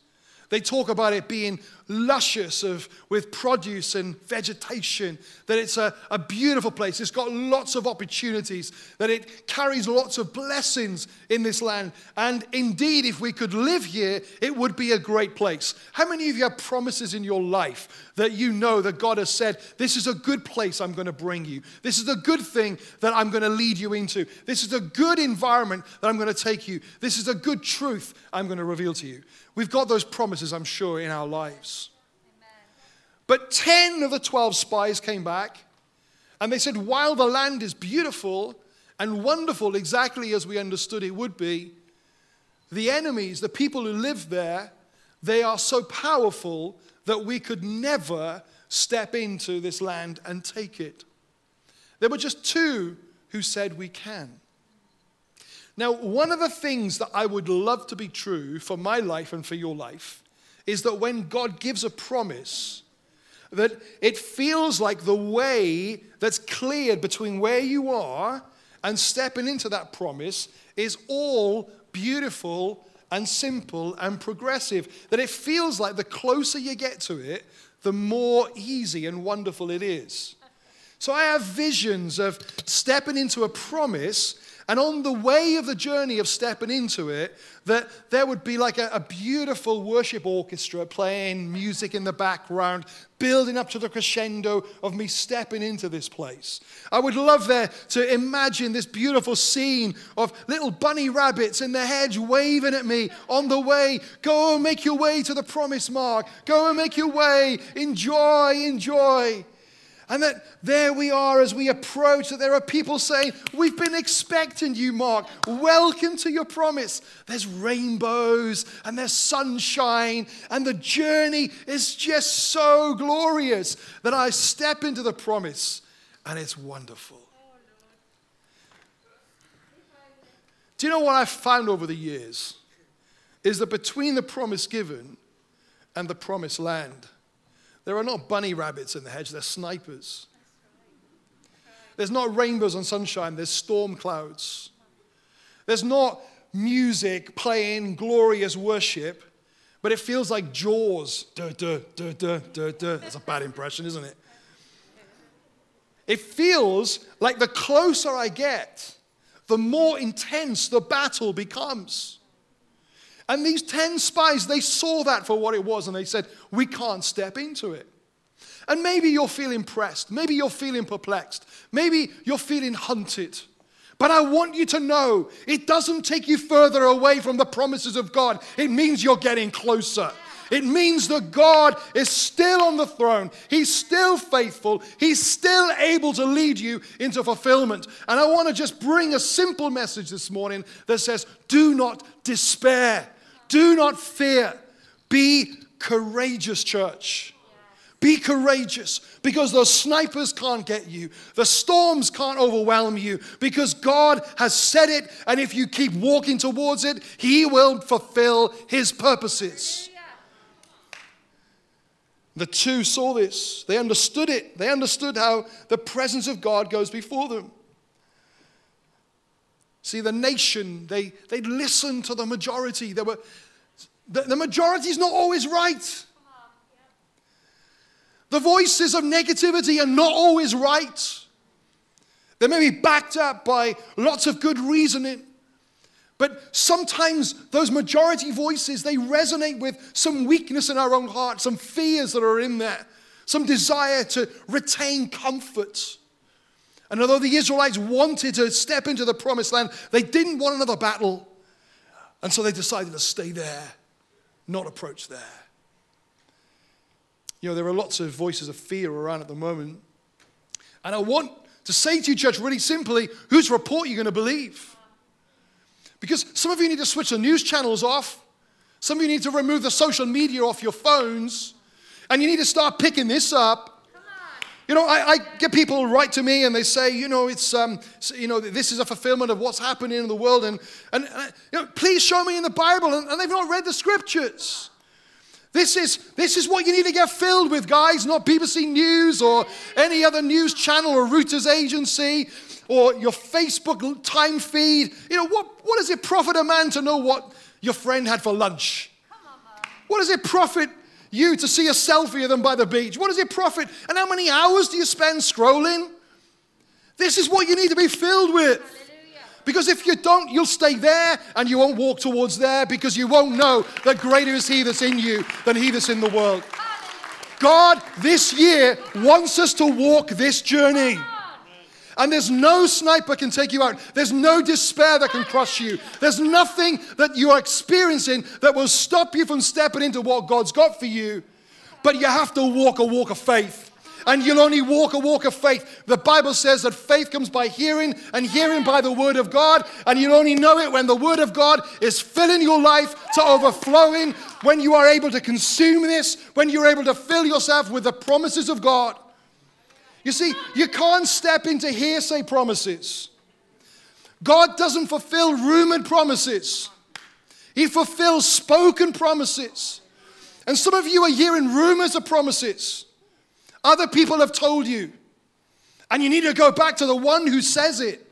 They talk about it being luscious of, with produce and vegetation, that it's a, a beautiful place. It's got lots of opportunities, that it carries lots of blessings in this land. And indeed, if we could live here, it would be a great place. How many of you have promises in your life that you know that God has said, This is a good place I'm going to bring you? This is a good thing that I'm going to lead you into. This is a good environment that I'm going to take you. This is a good truth I'm going to reveal to you. We've got those promises, I'm sure, in our lives. But 10 of the 12 spies came back and they said, While the land is beautiful and wonderful, exactly as we understood it would be, the enemies, the people who live there, they are so powerful that we could never step into this land and take it. There were just two who said we can. Now, one of the things that I would love to be true for my life and for your life is that when God gives a promise, that it feels like the way that's cleared between where you are and stepping into that promise is all beautiful and simple and progressive. That it feels like the closer you get to it, the more easy and wonderful it is. So I have visions of stepping into a promise and on the way of the journey of stepping into it, that there would be like a, a, beautiful worship orchestra playing music in the background, building up to the crescendo of me stepping into this place. I would love there to imagine this beautiful scene of little bunny rabbits in the hedge waving at me on the way. Go and make your way to the promise mark. Go and make your way. Enjoy, enjoy. And that there we are as we approach, that there are people saying, We've been expecting you, Mark. Welcome to your promise. There's rainbows and there's sunshine, and the journey is just so glorious that I step into the promise, and it's wonderful. Do you know what I've found over the years? Is that between the promise given and the promised land, there are not bunny rabbits in the hedge, they're snipers. There's not rainbows and sunshine, there's storm clouds. There's not music playing glorious worship, but it feels like jaws. Duh, duh, duh, duh, duh, duh. That's a bad impression, isn't it? It feels like the closer I get, the more intense the battle becomes. And these 10 spies, they saw that for what it was and they said, We can't step into it. And maybe you're feeling pressed. Maybe you're feeling perplexed. Maybe you're feeling hunted. But I want you to know it doesn't take you further away from the promises of God, it means you're getting closer. It means that God is still on the throne. He's still faithful. He's still able to lead you into fulfillment. And I want to just bring a simple message this morning that says, Do not despair. Do not fear. Be courageous, church. Be courageous because those snipers can't get you. The storms can't overwhelm you because God has said it. And if you keep walking towards it, He will fulfill His purposes. The two saw this. They understood it. They understood how the presence of God goes before them. See, the nation, they, they listened to the majority. They were, the, the majority is not always right. The voices of negativity are not always right. They may be backed up by lots of good reasoning. But sometimes those majority voices, they resonate with some weakness in our own heart, some fears that are in there, some desire to retain comfort. And although the Israelites wanted to step into the promised land, they didn't want another battle. And so they decided to stay there, not approach there. You know, there are lots of voices of fear around at the moment. And I want to say to you, church, really simply, whose report are you going to believe? Because some of you need to switch the news channels off. Some of you need to remove the social media off your phones. And you need to start picking this up you know, I, I, get people write to me and they say, you know, it's, um, you know, this is a fulfillment of what's happening in the world. And, and, and you know, please show me in the Bible. And, and, they've not read the scriptures. This is, this is what you need to get filled with, guys, not BBC News or any other news channel or Reuters agency or your Facebook time feed. You know, what, what does it profit a man to know what your friend had for lunch? What does it profit you to see a selfie of them by the beach? What does it profit? And how many hours do you spend scrolling? This is what you need to be filled with. Because if you don't, you'll stay there and you won't walk towards there because you won't know that greater is He that's in you than He that's in the world. God this year wants us to walk this journey. And there's no sniper can take you out. There's no despair that can crush you. There's nothing that you are experiencing that will stop you from stepping into what God's got for you. But you have to walk a walk of faith. And you'll only walk a walk of faith. The Bible says that faith comes by hearing, and hearing by the Word of God. And you'll only know it when the Word of God is filling your life to overflowing, when you are able to consume this, when you're able to fill yourself with the promises of God. You see, you can't step into hearsay promises. God doesn't fulfill rumored promises, He fulfills spoken promises. And some of you are hearing rumors of promises. Other people have told you. And you need to go back to the one who says it.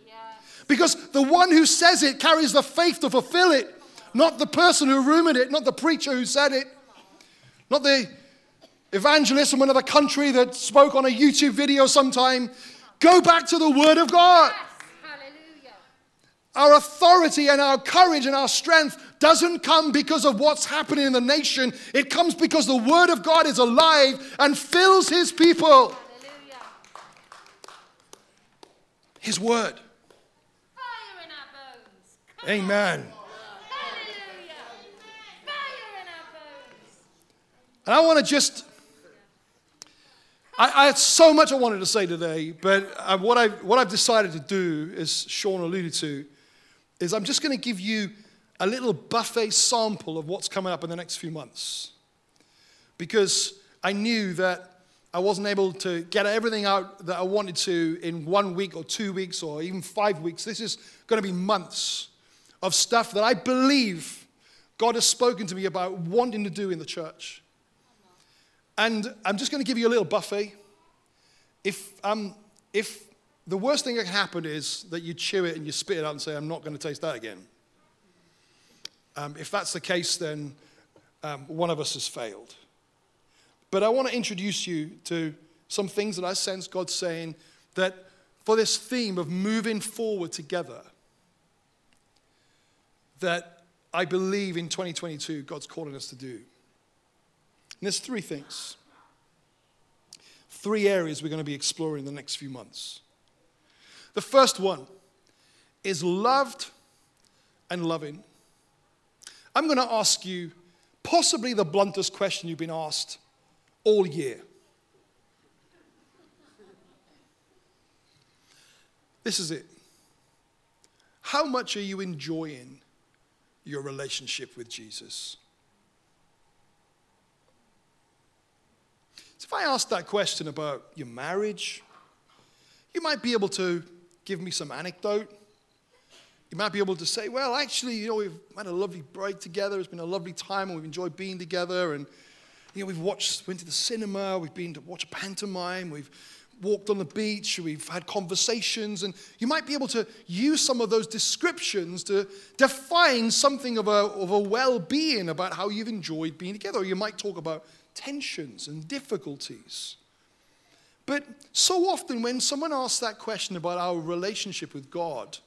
Because the one who says it carries the faith to fulfill it, not the person who rumored it, not the preacher who said it, not the evangelist from another country that spoke on a YouTube video sometime. Go back to the Word of God. Yes. Our authority and our courage and our strength doesn't come because of what's happening in the nation. It comes because the Word of God is alive and fills His people. Hallelujah. His Word. Amen. And I want to just I, I, had so much I wanted to say today, but uh, what, I, what I've decided to do, as Sean alluded to, is I'm just going to give you a little buffet sample of what's coming up in the next few months. Because I knew that I wasn't able to get everything out that I wanted to in one week or two weeks or even five weeks. This is going to be months of stuff that I believe God has spoken to me about wanting to do in the church. And I'm just going to give you a little buffet. If, um, if the worst thing that can happen is that you chew it and you spit it out and say, I'm not going to taste that again. Um, if that's the case, then um, one of us has failed. But I want to introduce you to some things that I sense God saying that for this theme of moving forward together, that I believe in 2022 God's calling us to do. And there's three things, three areas we're going to be exploring in the next few months. The first one is loved and loving. I'm going to ask you possibly the bluntest question you've been asked all year. This is it. How much are you enjoying your relationship with Jesus? So if I ask that question about your marriage, you might be able to give me some anecdote. You might be able to say, well, actually, you know, we've had a lovely break together. It's been a lovely time and we've enjoyed being together. And, you know, we've watched, went to the cinema, we've been to watch a pantomime, we've walked on the beach, we've had conversations. And you might be able to use some of those descriptions to define something of a, of a well being about how you've enjoyed being together. Or you might talk about tensions and difficulties. But so often, when someone asks that question about our relationship with God,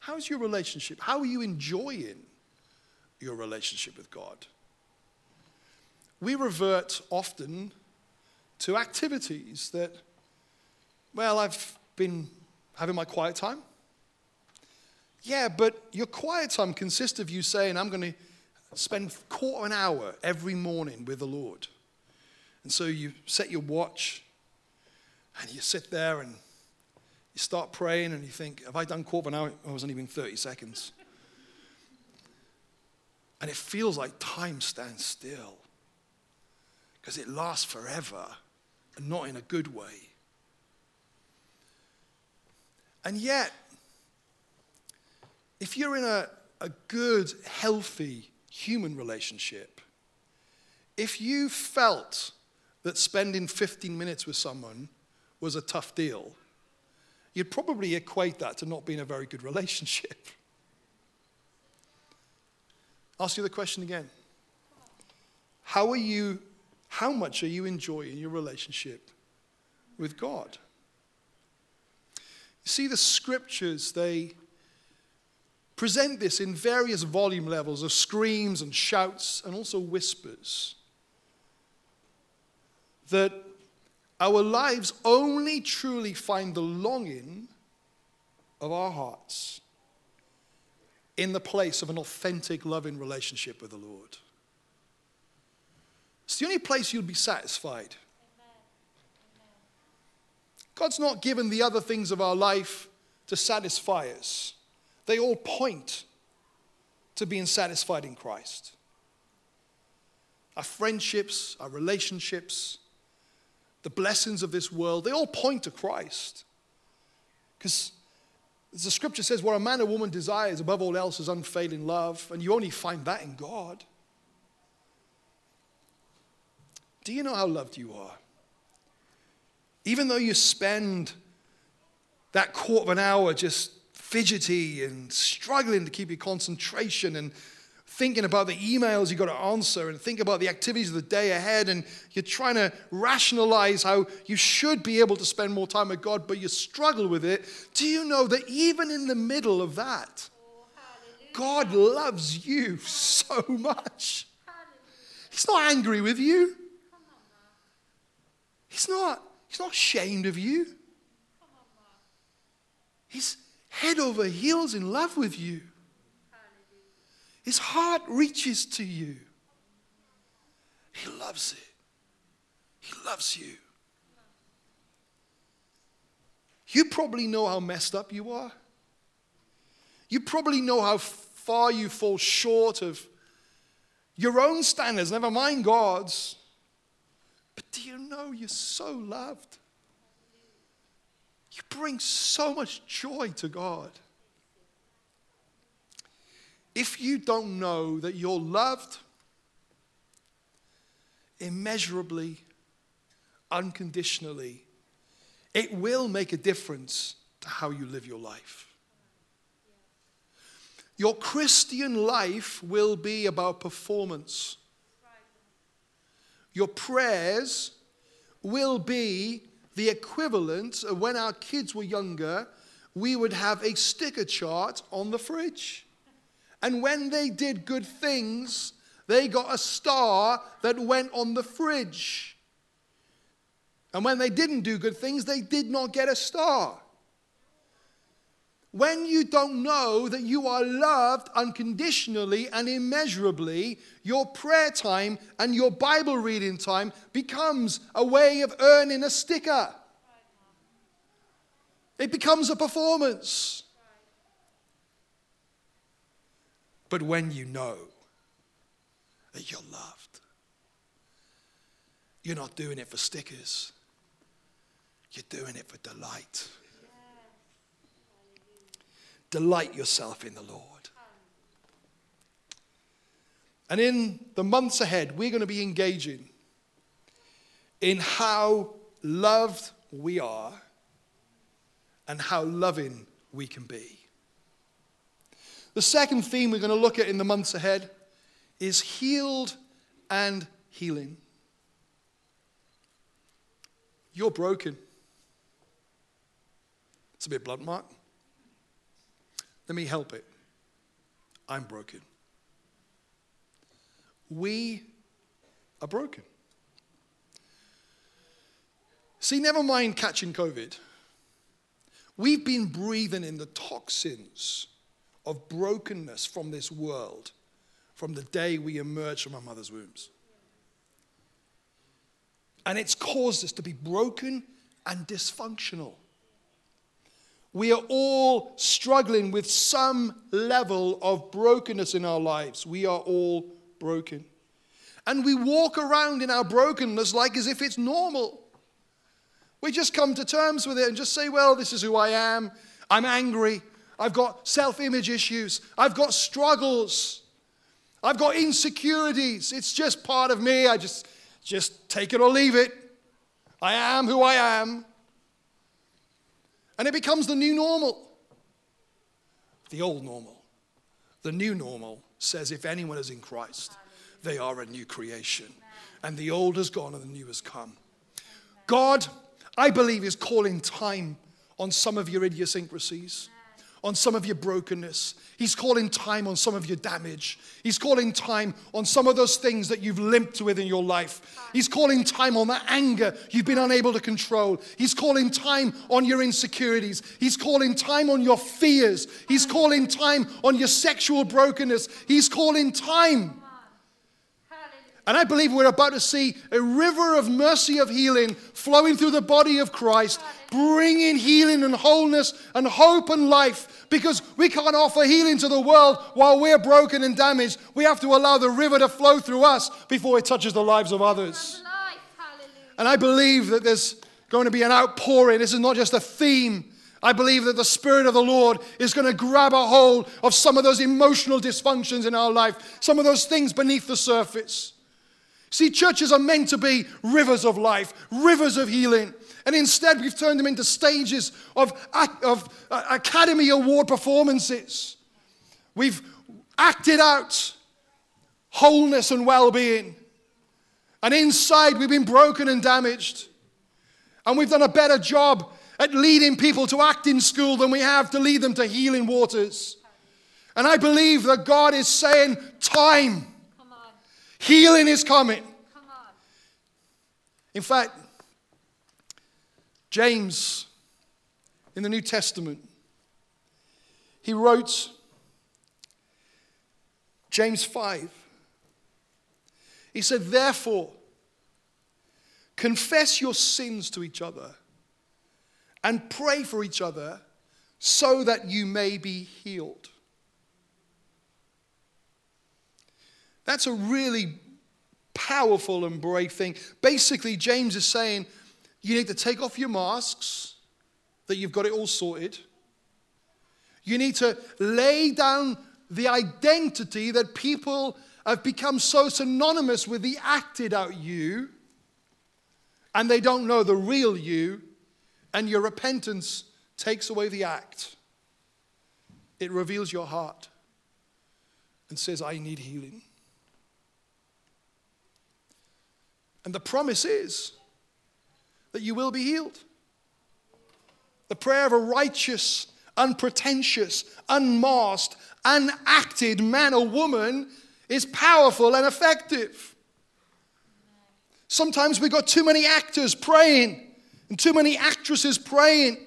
how's your relationship? How are you enjoying your relationship with God? We revert often to activities that, well, I've been having my quiet time. Yeah, but your quiet time consists of you saying, I'm going to spend quarter an hour every morning with the Lord. And so you set your watch and you sit there and you start praying and you think, have I done quarter hour? Oh, it wasn't even 30 seconds. And it feels like time stands still because it lasts forever and not in a good way. And yet, if you're in a, a good, healthy human relationship, if you felt that spending 15 minutes with someone was a tough deal, you'd probably equate that to not being a very good (laughs) relationship. Ask you the question again. How are you, how much are you enjoying your relationship with God? You see, the scriptures, they present this in various volume levels of screams and shouts and also whispers. That our lives only truly find the longing of our hearts in the place of an authentic, loving relationship with the Lord. It's the only place you'll be satisfied. God's not given the other things of our life to satisfy us, they all point to being satisfied in Christ. Our friendships, our relationships, the blessings of this world, they all point to Christ. Because the scripture says, what a man or woman desires above all else is unfailing love, and you only find that in God. Do you know how loved you are? Even though you spend that quarter of an hour just fidgety and struggling to keep your concentration and thinking about the emails you've got to answer and think about the activities of the day ahead and you're trying to rationalize how you should be able to spend more time with God but you struggle with it do you know that even in the middle of that God loves you so much? He's not angry with you. He's not he's not ashamed of you. He's head over heels in love with you his heart reaches to you. He loves it. He loves you. You probably know how messed up you are. You probably know how far you fall short of your own standards, never mind God's. But do you know you're so loved? You bring so much joy to God. If you don't know that you're loved immeasurably, unconditionally, it will make a difference to how you live your life. Your Christian life will be about performance. Your prayers will be the equivalent of when our kids were younger, we would have a sticker chart on the fridge. And when they did good things, they got a star that went on the fridge. And when they didn't do good things, they did not get a star. When you don't know that you are loved unconditionally and immeasurably, your prayer time and your Bible reading time becomes a way of earning a sticker. It becomes a performance. But when you know that you're loved, you're not doing it for stickers, you're doing it for delight. Delight yourself in the Lord. And in the months ahead, we're going to be engaging in how loved we are and how loving we can be. The second theme we're going to look at in the months ahead is healed and healing. You're broken. It's a bit blunt, Mark. Let me help it. I'm broken. We are broken. See, never mind catching COVID. We've been breathing in the toxins of brokenness from this world from the day we emerge from our mother's wombs. And it's caused us to be broken and dysfunctional. We are all struggling with some level of brokenness in our lives. We are all broken. And we walk around in our brokenness like as if it's normal. We just come to terms with it and just say, well, this is who I am. I'm angry. I've got self image issues. I've got struggles. I've got insecurities. It's just part of me. I just, just take it or leave it. I am who I am. And it becomes the new normal. The old normal. The new normal says if anyone is in Christ, they are a new creation. And the old has gone and the new has come. God, I believe, is calling time on some of your idiosyncrasies on some of your brokenness. He's calling time on some of your damage. He's calling time on some of those things that you've limped with in your life. He's calling time on that anger you've been unable to control. He's calling time on your insecurities. He's calling time on your fears. He's calling time on your sexual brokenness. He's calling time. And I believe we're about to see a river of mercy of healing flowing through the body of Christ bringing healing and wholeness and hope and life because we can't offer healing to the world while we're broken and damaged. We have to allow the river to flow through us before it touches the lives of others. And I believe that there's going to be an outpouring. This is not just a theme. I believe that the Spirit of the Lord is going to grab a hold of some of those emotional dysfunctions in our life, some of those things beneath the surface. See, churches are meant to be rivers of life, rivers of healing. And instead, we've turned them into stages of, of uh, Academy Award performances. We've acted out wholeness and well being. And inside, we've been broken and damaged. And we've done a better job at leading people to act in school than we have to lead them to healing waters. And I believe that God is saying, Time, healing is coming. In fact, James, in the New Testament, he wrote James 5. He said, Therefore, confess your sins to each other and pray for each other so that you may be healed. That's a really powerful and brave thing. Basically, James is saying, you need to take off your masks, that you've got it all sorted. You need to lay down the identity that people have become so synonymous with the acted out you, and they don't know the real you, and your repentance takes away the act. It reveals your heart and says, I need healing. And the promise is that you will be healed. The prayer of a righteous, unpretentious, unmasked, unacted man or woman is powerful and effective. Sometimes we've got too many actors praying and too many actresses praying.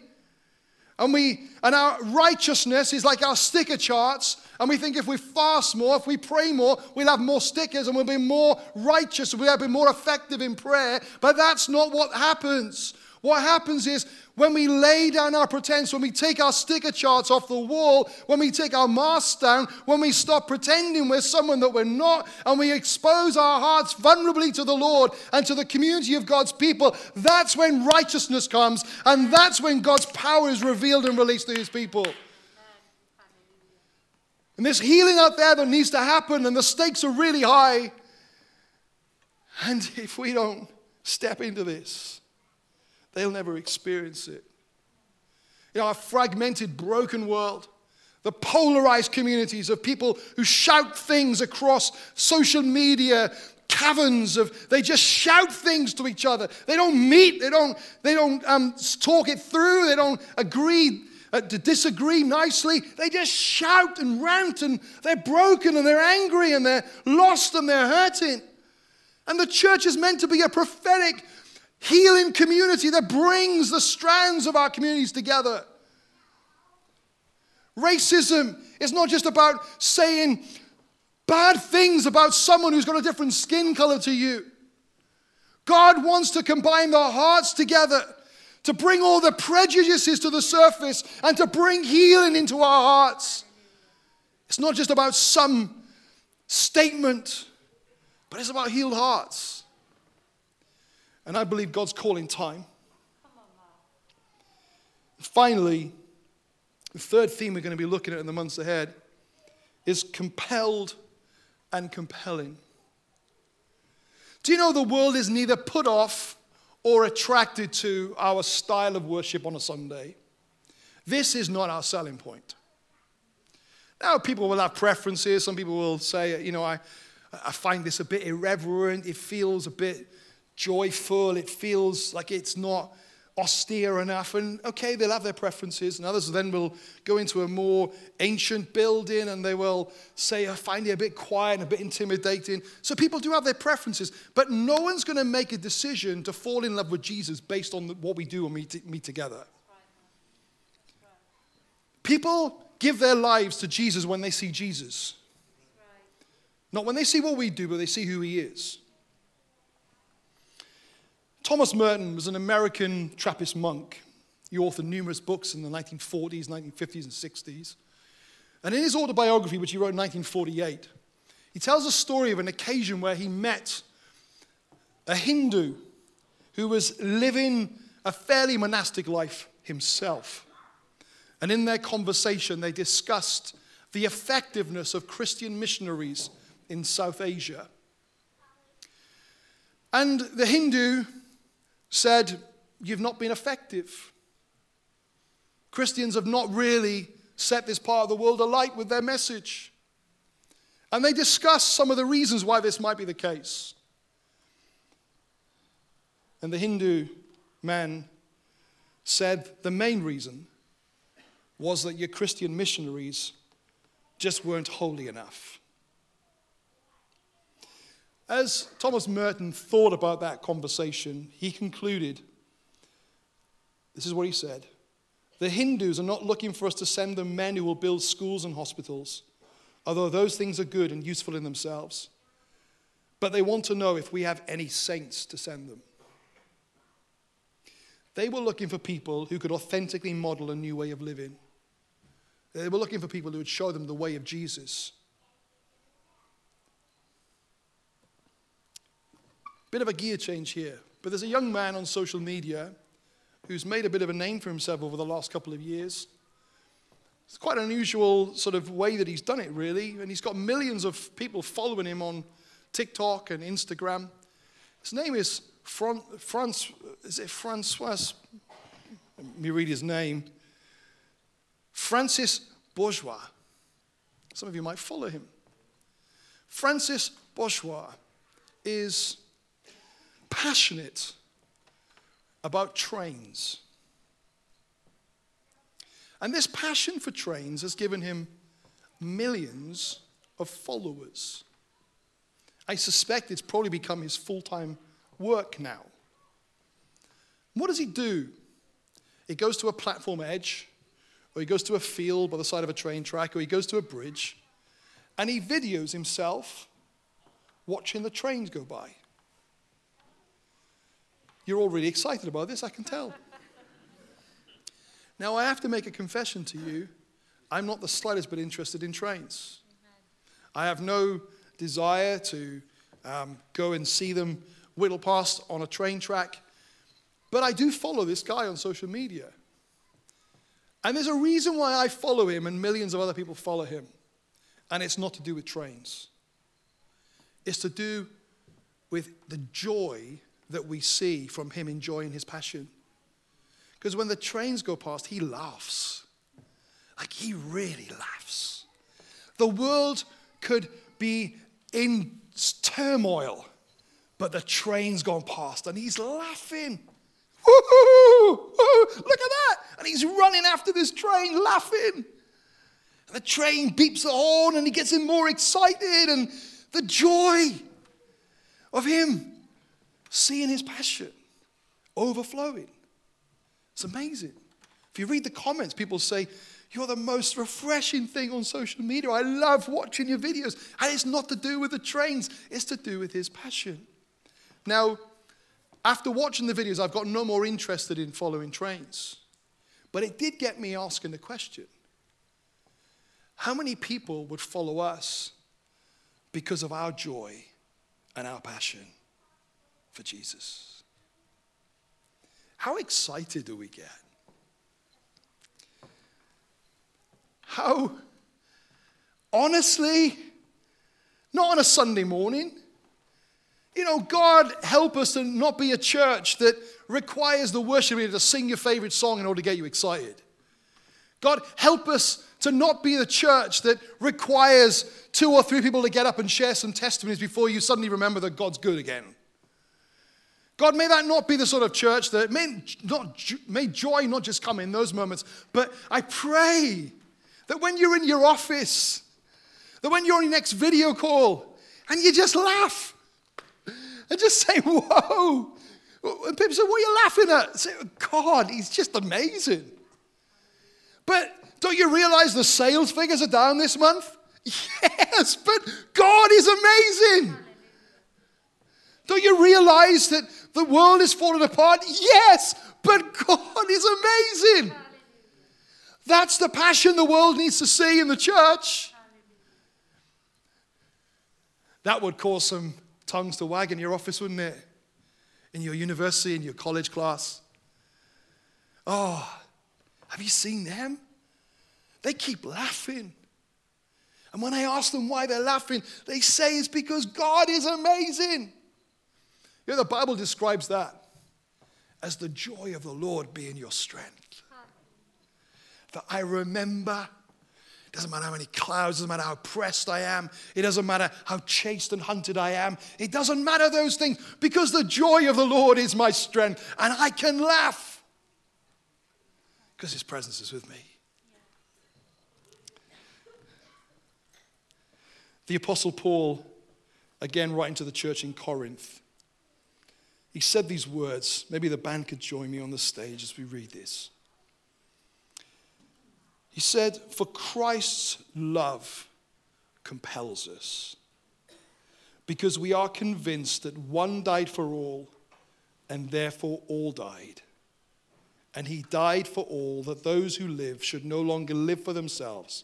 And, we, and our righteousness is like our sticker charts. And we think if we fast more, if we pray more, we'll have more stickers and we'll be more righteous, we'll be more effective in prayer. But that's not what happens. What happens is when we lay down our pretense, when we take our sticker charts off the wall, when we take our masks down, when we stop pretending we're someone that we're not, and we expose our hearts vulnerably to the Lord and to the community of God's people, that's when righteousness comes, and that's when God's power is revealed and released to his people. And there's healing out there that needs to happen, and the stakes are really high. And if we don't step into this, they'll never experience it. You know, our fragmented, broken world, the polarized communities of people who shout things across social media caverns of they just shout things to each other. They don't meet they don't they don't um, talk it through they don't agree uh, to disagree nicely. They just shout and rant and they're broken and they're angry and they're lost and they're hurting. And the church is meant to be a prophetic healing community that brings the strands of our communities together. Racism is not just about saying bad things about someone who's got a different skin color to you. God wants to combine the hearts together to bring all the prejudices to the surface and to bring healing into our hearts. It's not just about some statement, but it's about healed hearts. And I believe God's calling time. Finally, the third theme we're going to be looking at in the months ahead is compelled and compelling. Do you know the world is neither put off or attracted to our style of worship on a Sunday? This is not our selling point. Now, people will have preferences. Some people will say, you know, I, I find this a bit irreverent. It feels a bit joyful. It feels like it's not austere enough. And okay, they'll have their preferences. And others then will go into a more ancient building and they will say, I find it a bit quiet and a bit intimidating. So people do have their preferences. But no one's going to make a decision to fall in love with Jesus based on what we do when we meet together. People give their lives to Jesus when they see Jesus. Not when they see what we do, but they see who he is. Thomas Merton was an American Trappist monk. He authored numerous books in the 1940s, 1950s, and 60s. And in his autobiography, which he wrote in 1948, he tells a story of an occasion where he met a Hindu who was living a fairly monastic life himself. And in their conversation, they discussed the effectiveness of Christian missionaries in South Asia. And the Hindu said, You've not been effective. Christians have not really set this part of the world alight with their message. And they discussed some of the reasons why this might be the case. And the Hindu man said the main reason was that your Christian missionaries just weren't holy enough. As Thomas Merton thought about that conversation, he concluded this is what he said The Hindus are not looking for us to send them men who will build schools and hospitals, although those things are good and useful in themselves. But they want to know if we have any saints to send them. They were looking for people who could authentically model a new way of living. They were looking for people who would show them the way of Jesus. Bit of a gear change here. But there's a young man on social media who's made a bit of a name for himself over the last couple of years. It's quite an unusual sort of way that he's done it, really. And he's got millions of people following him on TikTok and Instagram. His name is Fran- Franz, is it Francois? Let me read his name. Francis Bourgeois. Some of you might follow him. Francis Bourgeois is passionate about trains. And this passion for trains has given him millions of followers. I suspect it's probably become his full time work now. What does he do? He goes to a platform edge, or he goes to a field by the side of a train track, or he goes to a bridge, and he videos himself watching the trains go by. You're all really excited about this, I can tell. now, I have to make a confession to you. I'm not the slightest bit interested in trains. I have no desire to um, go and see them whittle past on a train track. But I do follow this guy on social media. And there's a reason why I follow him and millions of other people follow him. And it's not to do with trains, it's to do with the joy that we see from him enjoying his passion. Because when the trains go past, he laughs. Like he really laughs. The world could be in turmoil, but the train's gone past and he's laughing. Look at that. And he's running after this train, laughing. And the train beeps the horn and he gets him more excited and the joy of him seeing his passion overflowing. It's amazing. If you read the comments, people say, You're the most refreshing thing on social media. I love watching your videos. And it's not to do with the trains, it's to do with his passion. Now, after watching the videos, I've got no more interested in following trains. But it did get me asking the question how many people would follow us because of our joy and our passion for Jesus? How excited do we get? How, honestly, not on a Sunday morning. You know, God help us to not be a church that requires the worship leader to sing your favorite song in order to get you excited. God help us to not be the church that requires two or three people to get up and share some testimonies before you suddenly remember that God's good again. God, may that not be the sort of church that may, not, may joy not just come in those moments, but I pray that when you're in your office, that when you're on your next video call and you just laugh and just say, Whoa. And people say, What are you laughing at? say, God, he's just amazing. But don't you realize the sales figures are down this month? (laughs) Yes, but God is amazing. Don't you realize that the world is falling apart? Yes, but God is amazing. That's the passion the world needs to see in the church. That would cause some tongues to wag in your office, wouldn't it? In your university, in your college class. Oh, have you seen them? They keep laughing. And when I ask them why they're laughing, they say it's because God is amazing. You know, the Bible describes that as the joy of the Lord being your strength. That I remember doesn't matter how many clouds, doesn't matter how pressed I am, it doesn't matter how chased and hunted I am. It doesn't matter those things because the joy of the Lord is my strength and I can laugh because his presence is with me. The Apostle Paul, again writing to the church in Corinth, he said these words. Maybe the band could join me on the stage as we read this. He said, For Christ's love compels us, because we are convinced that one died for all, and therefore all died. And he died for all, that those who live should no longer live for themselves,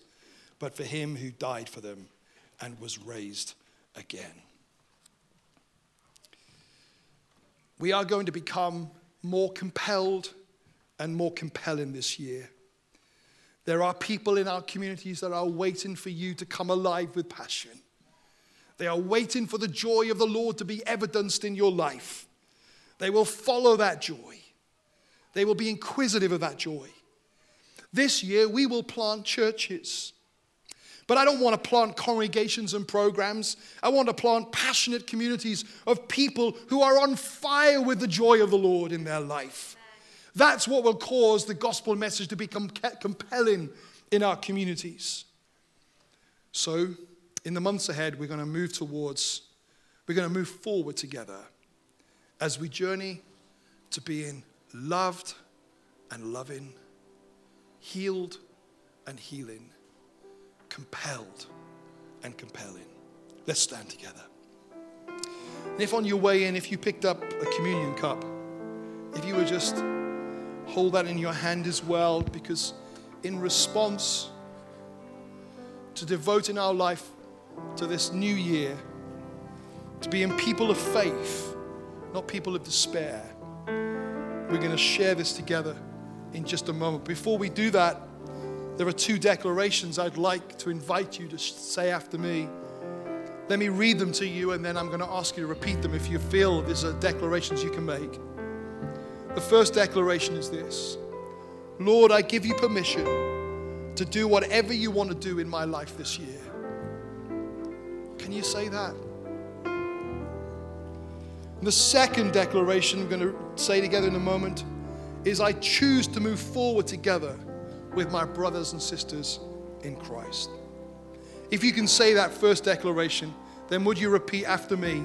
but for him who died for them and was raised again. We are going to become more compelled and more compelling this year. There are people in our communities that are waiting for you to come alive with passion. They are waiting for the joy of the Lord to be evidenced in your life. They will follow that joy. They will be inquisitive of that joy. This year, we will plant churches. But I don't want to plant congregations and programs. I want to plant passionate communities of people who are on fire with the joy of the Lord in their life. That's what will cause the gospel message to become compelling in our communities. So, in the months ahead, we're going to move towards, we're going to move forward together as we journey to being loved and loving, healed and healing, compelled and compelling. Let's stand together. And if on your way in, if you picked up a communion cup, if you were just hold that in your hand as well because in response to devoting our life to this new year, to being people of faith, not people of despair, we're going to share this together in just a moment. Before we do that, there are two declarations I'd like to invite you to say after me. Let me read them to you, and then I'm going to ask you to repeat them if you feel there's declarations you can make. The first declaration is this Lord, I give you permission to do whatever you want to do in my life this year. Can you say that? The second declaration I'm going to say together in a moment is I choose to move forward together with my brothers and sisters in Christ. If you can say that first declaration, then would you repeat after me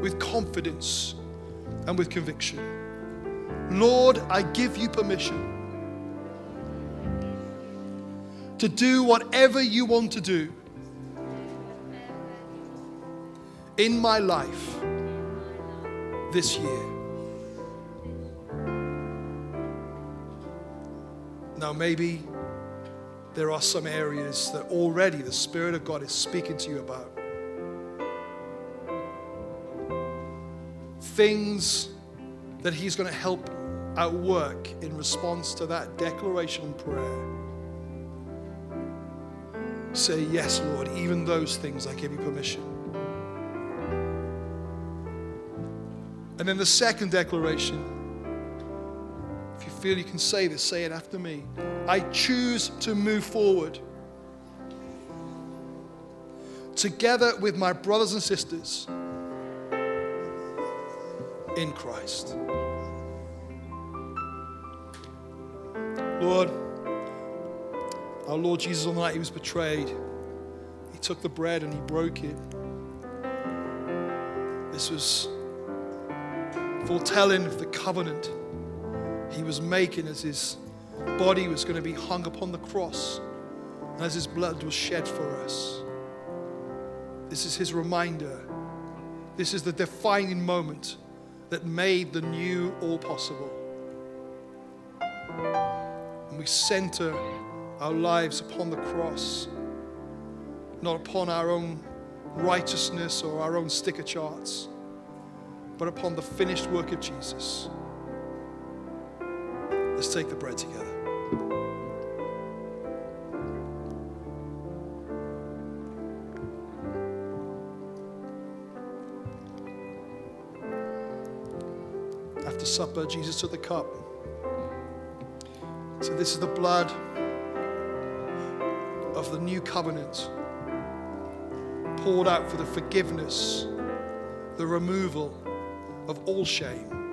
with confidence and with conviction? Lord, I give you permission to do whatever you want to do in my life this year. Now, maybe there are some areas that already the Spirit of God is speaking to you about. Things that He's going to help at work in response to that declaration and prayer. Say, Yes, Lord, even those things I give you permission. And then the second declaration, feel you can say this, say it after me. I choose to move forward together with my brothers and sisters in Christ. Lord, our Lord Jesus, on the night he was betrayed, he took the bread and he broke it. This was foretelling of the covenant he was making as his body was going to be hung upon the cross and as his blood was shed for us. This is his reminder. This is the defining moment that made the new all possible. And we center our lives upon the cross, not upon our own righteousness or our own sticker charts, but upon the finished work of Jesus. Let's take the bread together. After supper, Jesus took the cup. So, this is the blood of the new covenant poured out for the forgiveness, the removal of all shame,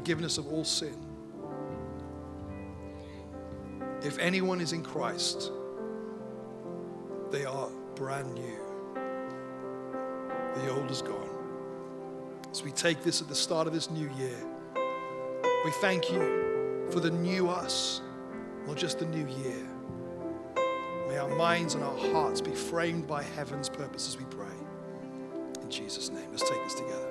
forgiveness of all sin. If anyone is in Christ, they are brand new. The old is gone. As we take this at the start of this new year, we thank you for the new us, not just the new year. May our minds and our hearts be framed by heaven's purposes, we pray. In Jesus' name, let's take this together.